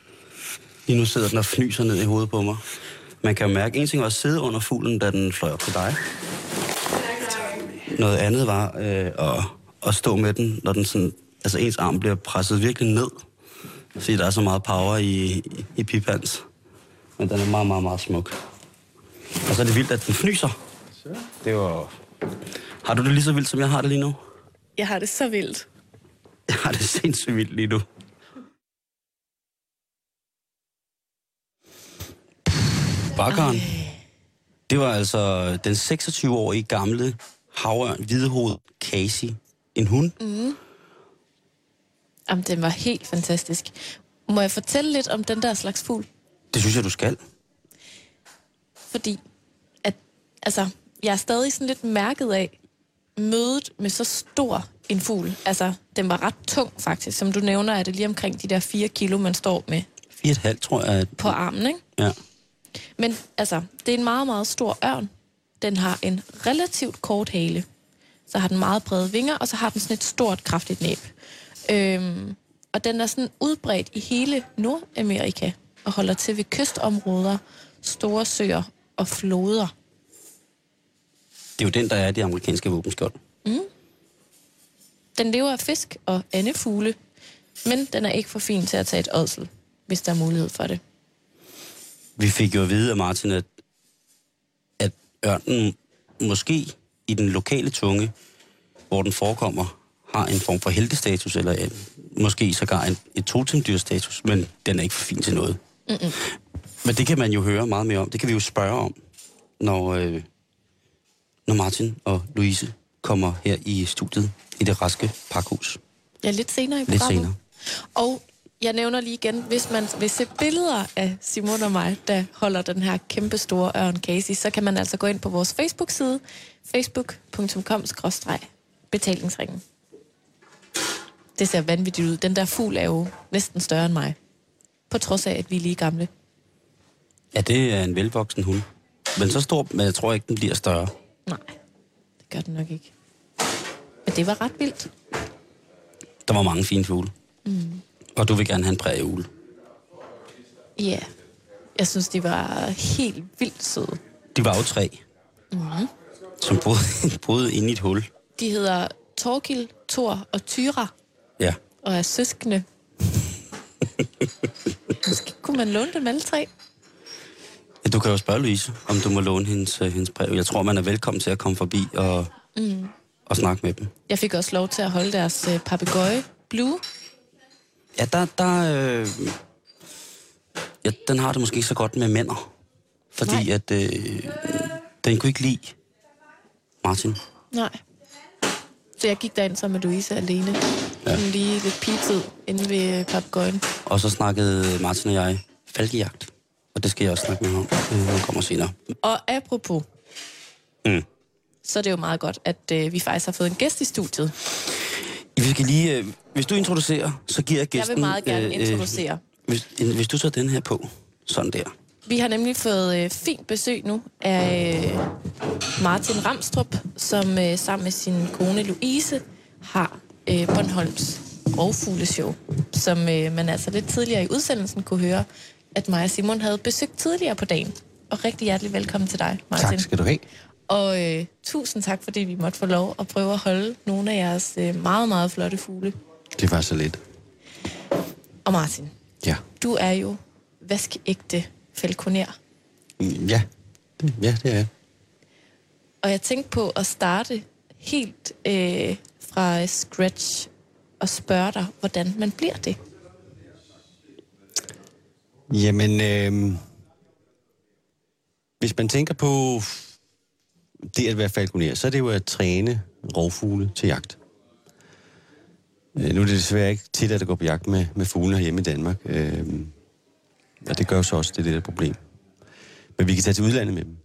Lige nu sidder den og fnyser ned i hovedet på mig. Man kan mærke, en ting var at sidde under fuglen, da den fløj op til dig. Noget andet var øh, at, at stå med den, når den sådan, altså ens arm bliver presset virkelig ned. Fordi der er så meget power i, i, i pipans. Men den er meget, meget, meget smuk. Og så er det vildt, at den fnyser. Det var... Har du det lige så vildt, som jeg har det lige nu? Jeg har det så vildt. [LAUGHS] Jeg har det sindssygt vildt lige nu. Bakkeren. Det var altså den 26-årige gamle havørn, hvidehoved Casey. En hund. Mm. Jamen, den var helt fantastisk. Må jeg fortælle lidt om den der slags fugl? Det synes jeg, du skal. Fordi, at, altså, jeg er stadig sådan lidt mærket af mødet med så stor en fugl. Altså, den var ret tung faktisk. Som du nævner, er det lige omkring de der 4 kilo, man står med 4,5 tror jeg. At... på armen, ikke? Ja. Men altså, det er en meget, meget stor ørn. Den har en relativt kort hale. Så har den meget brede vinger, og så har den sådan et stort, kraftigt næb. Øhm, og den er sådan udbredt i hele Nordamerika og holder til ved kystområder, store søer og floder. Det er jo den, der er de amerikanske våbenskjold. Den lever af fisk og andefugle, men den er ikke for fin til at tage et ådsel, hvis der er mulighed for det. Vi fik jo at vide af Martin, at, at ørnen måske i den lokale tunge, hvor den forekommer, har en form for heltestatus, eller en, måske sågar en, et totemdyrstatus, men den er ikke for fin til noget. Mm-mm. Men det kan man jo høre meget mere om. Det kan vi jo spørge om, når, øh, når Martin og Louise kommer her i studiet i det raske pakhus. Ja, lidt senere i Lidt programmet. senere. Og jeg nævner lige igen, hvis man vil se billeder af Simon og mig, der holder den her kæmpe store ørn Casey, så kan man altså gå ind på vores Facebook-side, facebook.com-betalingsringen. Det ser vanvittigt ud. Den der fugl er jo næsten større end mig. På trods af, at vi er lige gamle. Ja, det er en velvoksen hund. Men så stor, men jeg tror ikke, den bliver større. Nej, det gør den nok ikke. Men det var ret vildt. Der var mange fine fugle. Mm. Og du vil gerne have en prærieugle. Ja, yeah. jeg synes, de var helt vildt søde. De var jo tre, mm-hmm. som boede, [LAUGHS] boede inde i et hul. De hedder Torkil, Thor og Tyra, Ja. og er søskende. [LAUGHS] Måske kunne man låne dem alle tre. Du kan jo spørge Louise, om du må låne hendes, øh, hendes brev. Jeg tror, man er velkommen til at komme forbi og, mm. og snakke med dem. Jeg fik også lov til at holde deres øh, papegøje, Blue. Ja, der... der øh, ja, den har det måske ikke så godt med mænder. Fordi Nej. at øh, den kunne ikke lide Martin. Nej. Så jeg gik derind sammen med Louise alene. Ja. Lige lidt pigetid inde ved øh, papegøjen. Og så snakkede Martin og jeg falkejagt. Og det skal jeg også snakke med ham om, øh, når han kommer senere. Og apropos, Mm. så er det jo meget godt, at øh, vi faktisk har fået en gæst i studiet. Vi skal lige, øh, hvis du introducerer, så giver jeg Jeg gæsten... vil meget gerne øh, øh, introducere. hvis, øh, hvis du tager den her på, sådan der. Vi har nemlig fået øh, fint besøg nu af øh, Martin Ramstrup, som øh, sammen med sin kone Louise har øh, Bornholms rovfugleshow, som øh, man altså lidt tidligere i udsendelsen kunne høre, at mig og Simon havde besøgt tidligere på dagen. Og rigtig hjertelig velkommen til dig, Martin. Tak skal du have. Og øh, tusind tak, fordi vi måtte få lov at prøve at holde nogle af jeres øh, meget, meget flotte fugle. Det var så lidt. Og Martin, Ja. du er jo vaskeægte falconer. Mm, Ja. Det, ja, det er jeg. Og jeg tænkte på at starte helt øh, fra scratch og spørge dig, hvordan man bliver det. Jamen, øh, hvis man tænker på det at være falconer, så er det jo at træne rovfugle til jagt. Øh, nu er det desværre ikke tit, at der går på jagt med, med fuglene hjemme i Danmark. Øh, og det gør jo så også, det er det der problem. Men vi kan tage til udlandet med dem.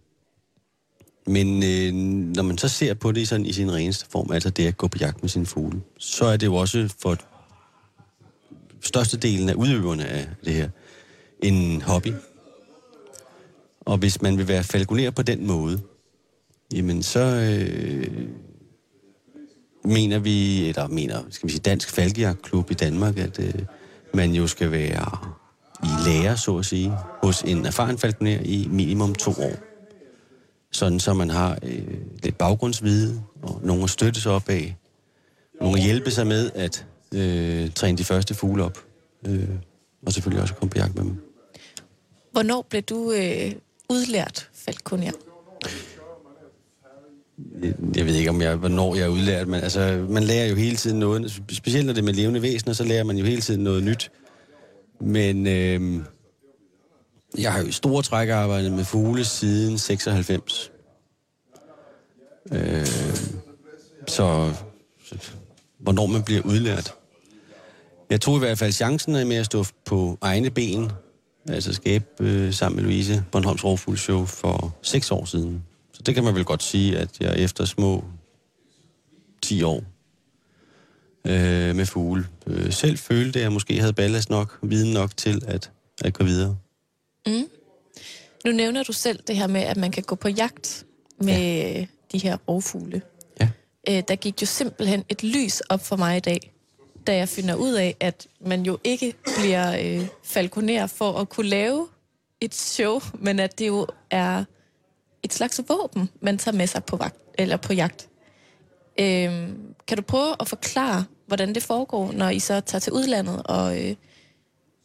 Men øh, når man så ser på det sådan i sin reneste form, altså det at gå på jagt med sin fugle, så er det jo også for størstedelen af udøverne af det her en hobby. Og hvis man vil være falconer på den måde, jamen så øh, mener vi, eller mener, skal vi sige, Dansk Falkejagtklub i Danmark, at øh, man jo skal være i lære, så at sige, hos en erfaren falconer i minimum to år. Sådan så man har øh, lidt baggrundsvide, og nogen at støtte sig op af, nogen at hjælpe sig med at øh, træne de første fugle op, øh, og selvfølgelig også komme på jagt med dem. Hvornår blev du øh, udlært falconer? Jeg ved ikke, om jeg, hvornår jeg er udlært, men altså, man lærer jo hele tiden noget. Specielt når det er med levende væsener, så lærer man jo hele tiden noget nyt. Men øh, jeg har jo i store træk arbejdet med fugle siden 96. Øh, så, så hvornår man bliver udlært. Jeg tog i hvert fald chancen med at stå på egne ben, altså skabe øh, sammen med Louise Bornholms Rovfugl for seks år siden. Så det kan man vel godt sige, at jeg efter små 10 år øh, med fugle øh, selv følte, at jeg måske havde ballast nok, viden nok til at, at gå videre. Nu nævner du selv det her med, at man kan gå på jagt med ja. de her rovfugle. Ja. Øh, der gik jo simpelthen et lys op for mig i dag, da jeg finder ud af, at man jo ikke bliver øh, falconer for at kunne lave et show, men at det jo er et slags våben, man tager med sig på, vagt, eller på jagt. Øh, kan du prøve at forklare, hvordan det foregår, når I så tager til udlandet og øh,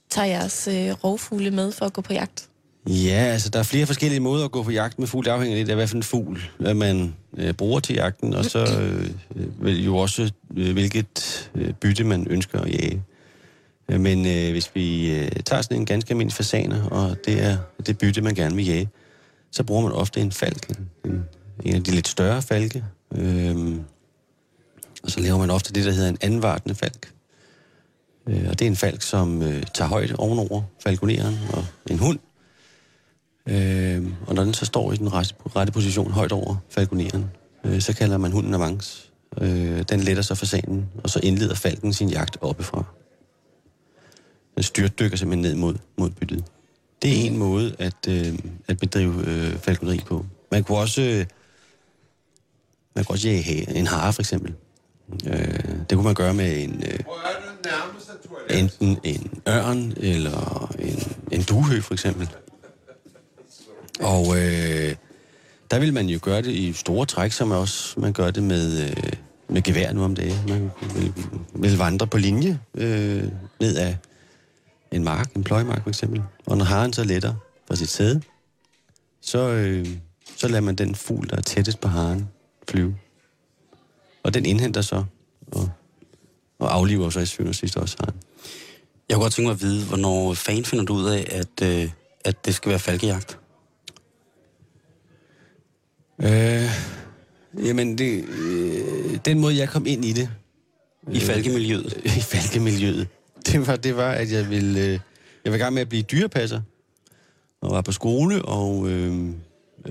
tager jeres øh, rovfugle med for at gå på jagt? Ja, altså der er flere forskellige måder at gå på jagt med fugle. Det afhænger lidt af, hvad for en fugl man øh, bruger til jagten, og så øh, vel jo også, øh, hvilket øh, bytte man ønsker at jage. Øh, men øh, hvis vi øh, tager sådan en ganske almindelig fasaner, og det er det bytte, man gerne vil jage, så bruger man ofte en falk, en, en af de lidt større falke. Øh, og så laver man ofte det, der hedder en anvartende falk. Øh, og det er en falk, som øh, tager højde ovenover falconeren og en hund. Øh, og når den så står i den rette, rette position højt over falconeren, øh, så kalder man hunden avance. Øh, den letter sig fasanen, og så indleder falken sin jagt oppefra. Den styrtdykker simpelthen ned mod, mod byttet. Det er en måde at, øh, at bedrive øh, falconeri på. Man kunne også, øh, man kunne også jage en hare, for eksempel. Øh, det kunne man gøre med en, øh, enten en ørn eller en, en duehøg, for eksempel. Og øh, der vil man jo gøre det i store træk, som også man gør det med, øh, med gevær nu om dagen. Man vil, vil vandre på linje øh, ned af en mark, en pløjmark for eksempel. Og når haren så letter fra sit sæde, så, øh, så lader man den fugl, der er tættest på haren, flyve. Og den indhenter så og, og afliver så i syvende og sidste også haren. Jeg kunne godt tænke mig at vide, hvornår fan finder du ud af, at, øh, at det skal være falkejagt? Øh, Jamen, det, øh, den måde, jeg kom ind i det, I falkemiljøet. [LAUGHS] i falkemiljøet, det var, det var at jeg ville, øh, jeg var i gang med at blive dyrepasser, og var på skole, og øh,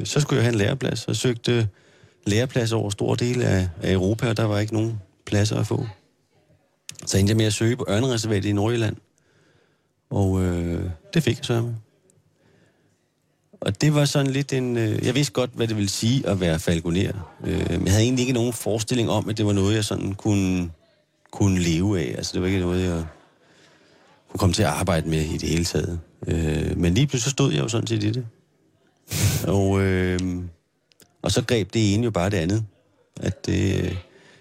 så skulle jeg have en læreplads, og søgte læreplads over store dele af, af Europa, og der var ikke nogen pladser at få. Så endte jeg med at søge på Ørnereservatet i Nordjylland, og øh, det fik jeg så med. Og det var sådan lidt en... Øh, jeg vidste godt, hvad det ville sige at være falconer. Øh, men jeg havde egentlig ikke nogen forestilling om, at det var noget, jeg sådan kunne, kunne leve af. Altså, det var ikke noget, jeg kunne komme til at arbejde med i det hele taget. Øh, men lige pludselig stod jeg jo sådan set i det. Og, øh, og så greb det ene jo bare det andet. At det,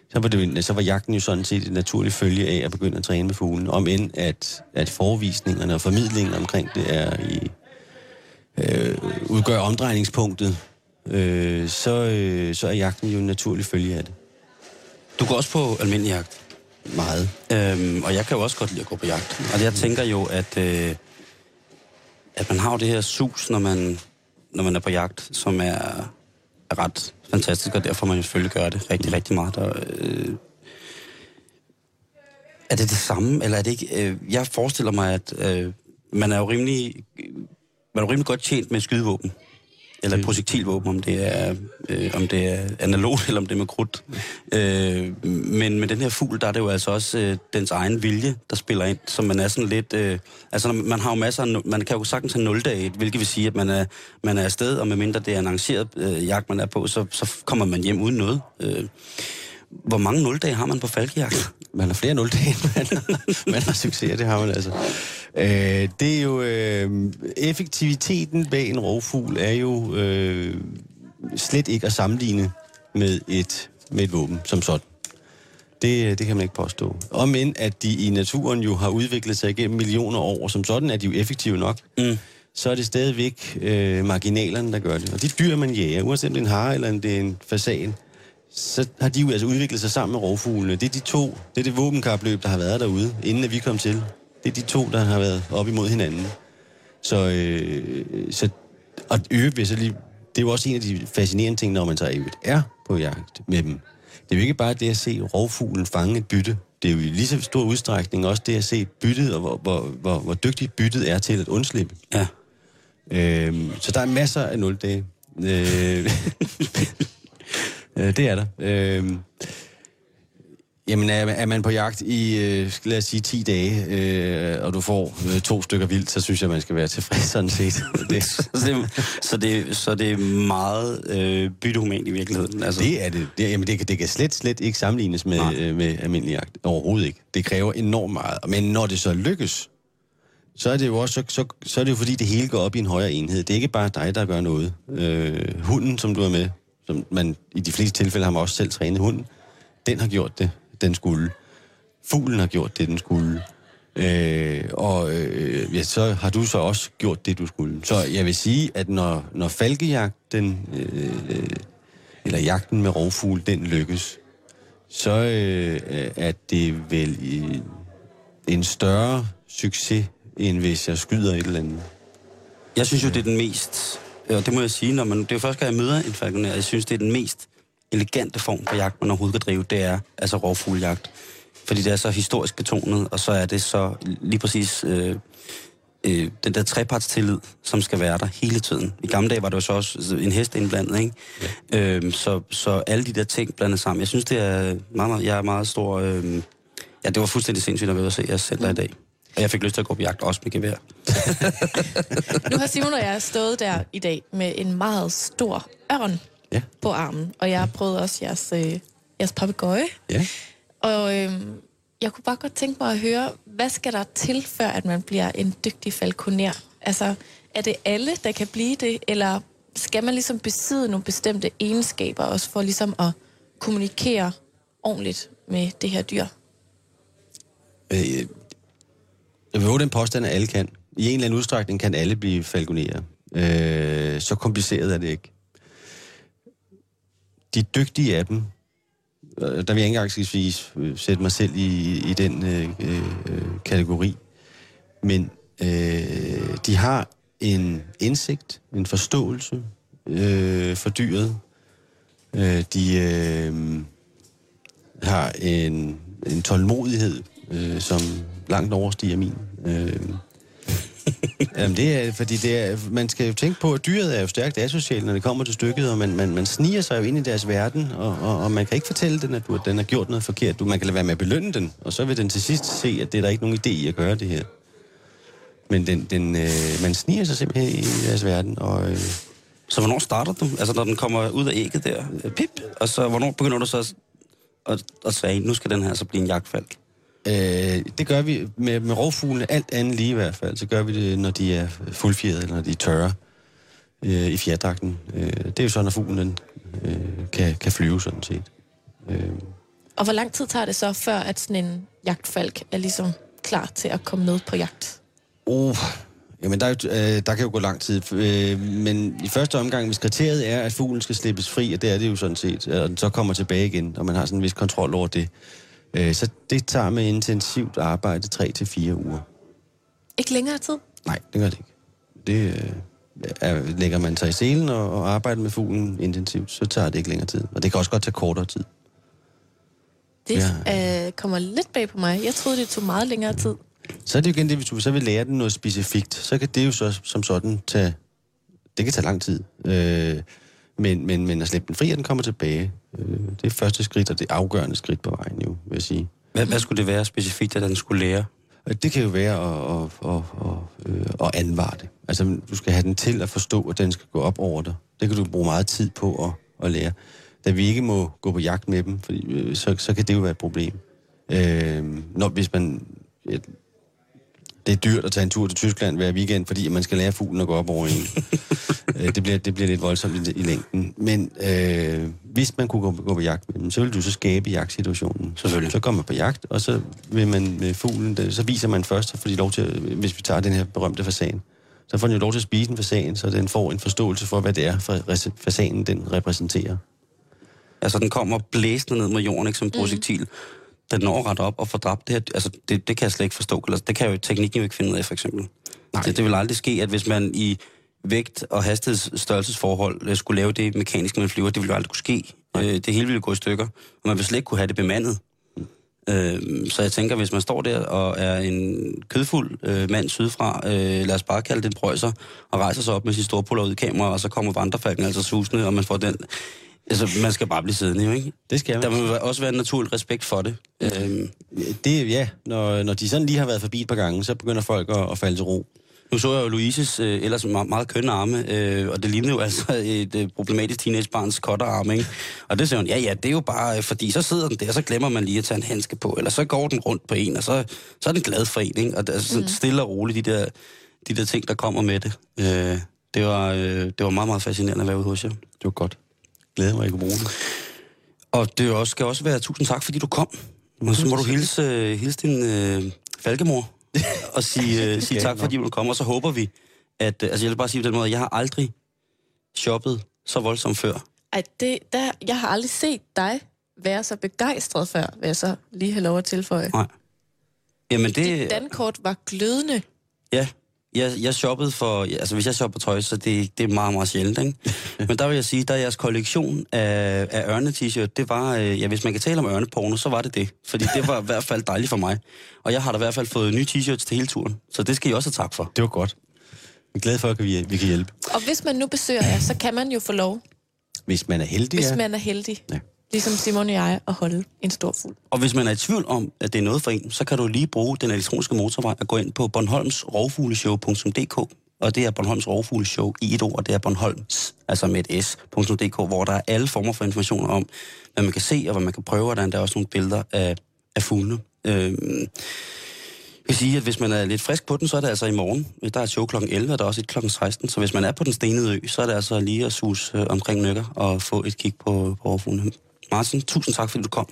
så, var det, så var jagten jo sådan set et naturligt følge af at begynde at træne med fuglen. Om end at, at forvisningerne og formidlingen omkring det er i, øh, udgør omdrejningspunktet, øh, så, øh, så er jagten jo en naturlig følge af det. Du går også på almindelig jagt. Meget. Øhm, og jeg kan jo også godt lide at gå på jagt. Og jeg tænker jo, at, øh, at man har jo det her sus, når man, når man er på jagt, som er, er ret fantastisk, og derfor man jo selvfølgelig gør det rigtig, rigtig meget. Og, øh, er det det samme, eller er det ikke... Øh, jeg forestiller mig, at øh, man er jo rimelig, man er rimelig godt tjent med skydevåben. Eller et projektilvåben, om det er, øh, om det er analogt, [LAUGHS] eller om det er med krudt. Øh, men med den her fugl, der er det jo altså også øh, dens egen vilje, der spiller ind, så man er sådan lidt... Øh, altså, man har jo masser af, man kan jo sagtens have 0 dage, hvilket vil sige, at man er, man er afsted, og medmindre det er en arrangeret øh, jagt, man er på, så, så kommer man hjem uden noget. Øh, hvor mange 0 dage har man på falkejagt? [LAUGHS] Man har flere 0 dage, end man, [LAUGHS] man har succes, det har man altså. Øh, det er jo... Øh, effektiviteten bag en rovfugl er jo øh, slet ikke at sammenligne med et, med et våben som sådan. Det, det kan man ikke påstå. Om end at de i naturen jo har udviklet sig igennem millioner år, som sådan er de jo effektive nok, Mm. så er det stadigvæk øh, marginalerne, der gør det. Og de dyr, man jager, uanset om det er en hare eller om det er en fasan, så har de jo altså udviklet sig sammen med rovfuglene. Det er de to, det er det våbenkapløb, der har været derude, inden at vi kom til. Det er de to, der har været op imod hinanden. Så, øh, så og øve vil så lige, det er jo også en af de fascinerende ting, når man så øvrigt er på jagt med dem. Det er jo ikke bare det at se rovfuglen fange et bytte. Det er jo i lige så stor udstrækning også det at se byttet, og hvor, hvor, hvor, hvor dygtigt byttet er til at undslippe. Ja. Øhm, så der er masser af 0 dage. Øh, [LAUGHS] øh, det er der. Øhm, jamen, er, er man på jagt i, øh, lad os sige, 10 dage, øh, og du får øh, to stykker vildt, så synes jeg, man skal være tilfreds sådan set. [LAUGHS] Det, så, det, så, det, så det er meget øh, byttehumant i virkeligheden. Altså, det er det. det, jamen, det, kan- det kan slet, slet ikke sammenlignes med, Nej. øh, med almindelig jagt. Overhovedet ikke. Det kræver enormt meget. Men når det så lykkes, så er det jo også så, så, så er det jo fordi, det hele går op i en højere enhed. Det er ikke bare dig, der gør noget. Øh, hunden, som du er med, som man i de fleste tilfælde har man også selv trænet hunden, den har gjort det, den skulle. Fuglen har gjort det, den skulle. Øh, og øh, ja, så har du så også gjort det, du skulle. Så jeg vil sige, at når, når falkejagten, øh, eller jagten med rovfugl, den lykkes, så øh, er det vel i, en større succes, end hvis jeg skyder et eller andet. Jeg synes jo, det er den mest... Og det må jeg sige, når man, det er jo første gang, jeg møder en falconer. Jeg synes, det er den mest elegante form for jagt, man overhovedet kan drive. Det er altså rovfuglejagt. Fordi det er så historisk betonet, og så er det så lige præcis øh, øh, den der trepartstillid, som skal være der hele tiden. I gamle dage var det jo så også en hest indblandet, ikke? Ja. Øhm, så, så alle de der ting blandet sammen. Jeg synes, det er meget, meget, jeg er meget stor... Øh, ja, det var fuldstændig sindssygt at være at se jeres center i dag. Og jeg fik lyst til at gå på jagt også med gevær. [LAUGHS] Nu har Simon og jeg stået der i dag med en meget stor ørn Ja. på armen, og jeg har prøvet også jeres, øh, jeres papegøje. Ja. Og øh, jeg kunne bare godt tænke mig at høre, hvad skal der til, før at man bliver en dygtig falconer? Altså, er det alle, der kan blive det, eller skal man ligesom besidde nogle bestemte egenskaber også for ligesom at kommunikere ordentligt med det her dyr? Øh, jeg vil den påstand, at alle kan. I en eller anden udstrækning kan alle blive falconerer. Øh, så kompliceret er det ikke. De dygtige af dem, øh, der vil jeg ikke engang skal sige, øh, sætte mig selv i, i den øh, øh, kategori, men øh, de har en indsigt, en forståelse øh, for dyret, Øh, de øh, har en, en tålmodighed, øh, som langt overstiger min. Øh, [LAUGHS] Jamen det er, fordi det er, man skal jo tænke på, at dyret er jo stærkt asocialt, når det kommer til stykket, og man, man, man sniger sig jo ind i deres verden, og, og, og man kan ikke fortælle den, at du, at den har gjort noget forkert. Du, man kan lade være med at belønne den, og så vil den til sidst se, at det er der ikke nogen idé i at gøre det her. Men den, den, øh, man sniger sig simpelthen i deres verden, og... Øh, Så hvornår starter du? Altså når den kommer ud af ægget der, pip, og så hvornår begynder du så at, at, at sige, nu skal den her så blive en jagtfalk? Øh, det gør vi med, med rovfuglene, alt andet lige i hvert fald. Så gør vi det, når de er fuldfjerede, eller når de er tørre øh, i fjerdragten. Øh, det er jo så, når fuglen den, øh, kan, kan flyve sådan set. Øh, Og hvor lang tid tager det så, før at sådan en jagtfalk er ligesom klar til at komme med på jagt? oh, jamen der, er øh, der kan jo gå lang tid. Øh, men i første omgang, hvis kriteriet er, at fuglen skal slippes fri, og det er det jo sådan set, og den så kommer tilbage igen, og man har sådan en vis kontrol over det, øh, så det tager med intensivt arbejde 3 til fire uger. Ikke længere tid? Nej, det gør det ikke. Det øh, er, lægger man sig i selen og, og arbejder med fuglen intensivt, så tager det ikke længere tid. Og det kan også godt tage kortere tid. Det Ja. øh, kommer lidt bag på mig. Jeg troede, det tog meget længere tid. Så er det jo igen det, hvis du så vil lære den noget specifikt, så kan det jo så som sådan tage... Det kan tage lang tid. Øh, men, men, men at slippe den fri, og den kommer tilbage, øh, det er første skridt, og det afgørende skridt på vejen jo, vil jeg sige. Hvad, hvad skulle det være specifikt, at den skulle lære? Og Det kan jo være at, at, at, at, øh, at anvare det. Altså, du skal have den til at forstå, at den skal gå op over dig. Det kan du bruge meget tid på at, at lære. Da vi ikke må gå på jagt med dem, fordi, øh, så, så kan det jo være et problem. Øh, når, hvis man... Det er dyrt at tage en tur til Tyskland hver weekend, fordi man skal lære fuglen at gå op over en. [LAUGHS] Øh, det, bliver, det bliver lidt voldsomt i, i længden. Men øh, hvis man kunne gå, gå på jagt med dem, så ville du så skabe jagtsituationen. Selvfølgelig. Så kommer man på jagt, og så vil man med fuglen, så viser man først, de lov til, hvis vi tager den her berømte fasan, så får den jo lov til at spise en fasan, så den får en forståelse for, hvad det er, for fasanen den repræsenterer. Altså den kommer blæsende ned mod jorden, ikke som projektil. Mm. Den når ret op og får dræbt det her. Altså det, det kan jeg slet ikke forstå. Altså, det kan jo teknikken jo ikke finde ud af, for eksempel. Nej. Det, det vil aldrig ske, at hvis man i vægt- og hastighedsstørrelsesforhold øh, skulle lave det mekanisk, når man flyver, det ville jo aldrig kunne ske. Øh, det hele ville gå i stykker, og man ville slet ikke kunne have det bemandet. Øh, så jeg tænker, hvis man står der og er en kødfuld øh, mand sydfra, øh, lad os bare kalde det en prøjser, og rejser sig op med sit store ud i kamera, og så kommer vandrefalken altså susende, og man får den... Altså, man skal bare blive siddende, jo, ikke? Det skal Der man. må også være en naturlig respekt for det. Øhm, Det, ja, når, når de sådan lige har været forbi et par gange, så begynder folk at, at falde til ro. nu så jeg jo Louises øh, ellers meget, meget kønne arme, øh, og det lignede jo altså et øh, problematisk teenagebarns kotterarm, ikke? Og det siger hun, ja, ja, det er jo bare, øh, fordi så sidder den der, så glemmer man lige at tage en handske på, eller så går den rundt på en, og så, så er den glad for en, ikke? Og det er sådan stille og roligt, de der, de der ting, der kommer med det. Øh, det, var, øh, det var meget, meget fascinerende at være ude hos jer. Det var godt. Glæder mig, at I kunne bruge det. Og det også, skal også være tusind tak, fordi du kom. Og så må du hilse, øh, hilse din øh, falkemor [LAUGHS] og sige, øh, sige tak, fordi du kom. Og så håber vi, at... Øh, altså, jeg vil bare sige på den måde, jeg har aldrig shoppet så voldsomt før. Ej, det, der, jeg har aldrig set dig være så begejstret før, vil jeg så lige have lov at tilføje. Nej. Jamen Dit det... dankort var glødende. Ja, jeg, jeg shoppede for... Altså, hvis jeg shopper tøj, så det, det er meget, meget sjældent, ikke? [LAUGHS] Men der vil jeg sige, der jeres kollektion af, af ørne-t-shirt, det var... Øh, ja, hvis man kan tale om ørneporno, så var det det. Fordi det var i hvert fald dejligt for mig. Og jeg har da i hvert fald fået nye t-shirts til hele turen. Så det skal I også have tak for. Det var godt. Jeg er glad for, at vi, vi kan hjælpe. Og hvis man nu besøger jer, så kan man jo få lov, Hvis man er heldig, hvis ja. man er heldig, Ja ligesom Simon og jeg, at holde en stor fugl. Og hvis man er i tvivl om, at det er noget for en, så kan du lige bruge den elektroniske motorvej og gå ind på bornholmsrovfugleshow.dk og det er Bornholms Rovfugleshow i et ord, og det er Bornholms, altså med et s.dk, hvor der er alle former for informationer om, hvad man kan se, og hvad man kan prøve, og der er også nogle billeder af, af fuglene. Øhm, jeg vil sige, at hvis man er lidt frisk på den, så er det altså i morgen. Der er et show kl. 11, og der er også et kl. 16. Så hvis man er på den stenede ø, så er det altså lige at sus øh, omkring nykker og få et kig på, på Rovfuglene. Martin, tusind tak, fordi du kom.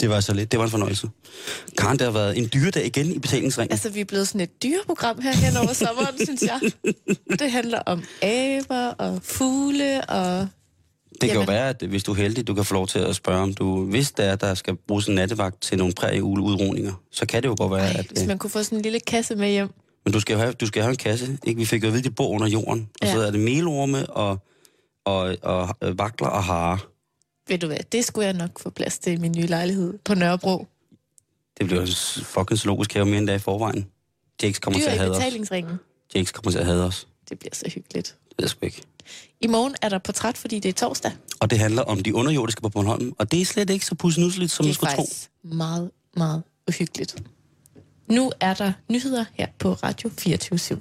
Det var så lidt. Det var en fornøjelse. Karen, det har været en dyredag igen i betalingsringen. Altså, vi er blevet sådan et dyreprogram her hen over sommeren, [LAUGHS] synes jeg. Det handler om aber og fugle og... det kan jo jamen. være, at hvis du er heldig, du kan få lov til at spørge, om du, hvis der er, der skal bruges en nattevagt til nogle prærieugleudroninger, så kan det jo godt være, Ej, at... hvis Øh, man kunne få sådan en lille kasse med hjem. men du skal have, du skal have en kasse. Ikke? Vi fik jo at vide, at de bor under jorden. Og så er det melorme og, og, og øh, vakler og hare. Ved du hvad, det skulle jeg nok få plads til i min nye lejlighed på Nørrebro. Det bliver jo fucking zoologisk have mere end det er i forvejen. Jakes kommer Dyr til at i hade os. betalingsringen. Jakes kommer til at hade os. Det bliver så hyggeligt. Det jeg sgu ikke. I morgen er der portræt, fordi det er torsdag. Og det handler om de underjordiske på Bornholm. Og det er slet ikke så pussenusseligt, som man det er skulle tro. faktisk meget, meget uhyggeligt. Nu er der nyheder her på Radio 24 /7.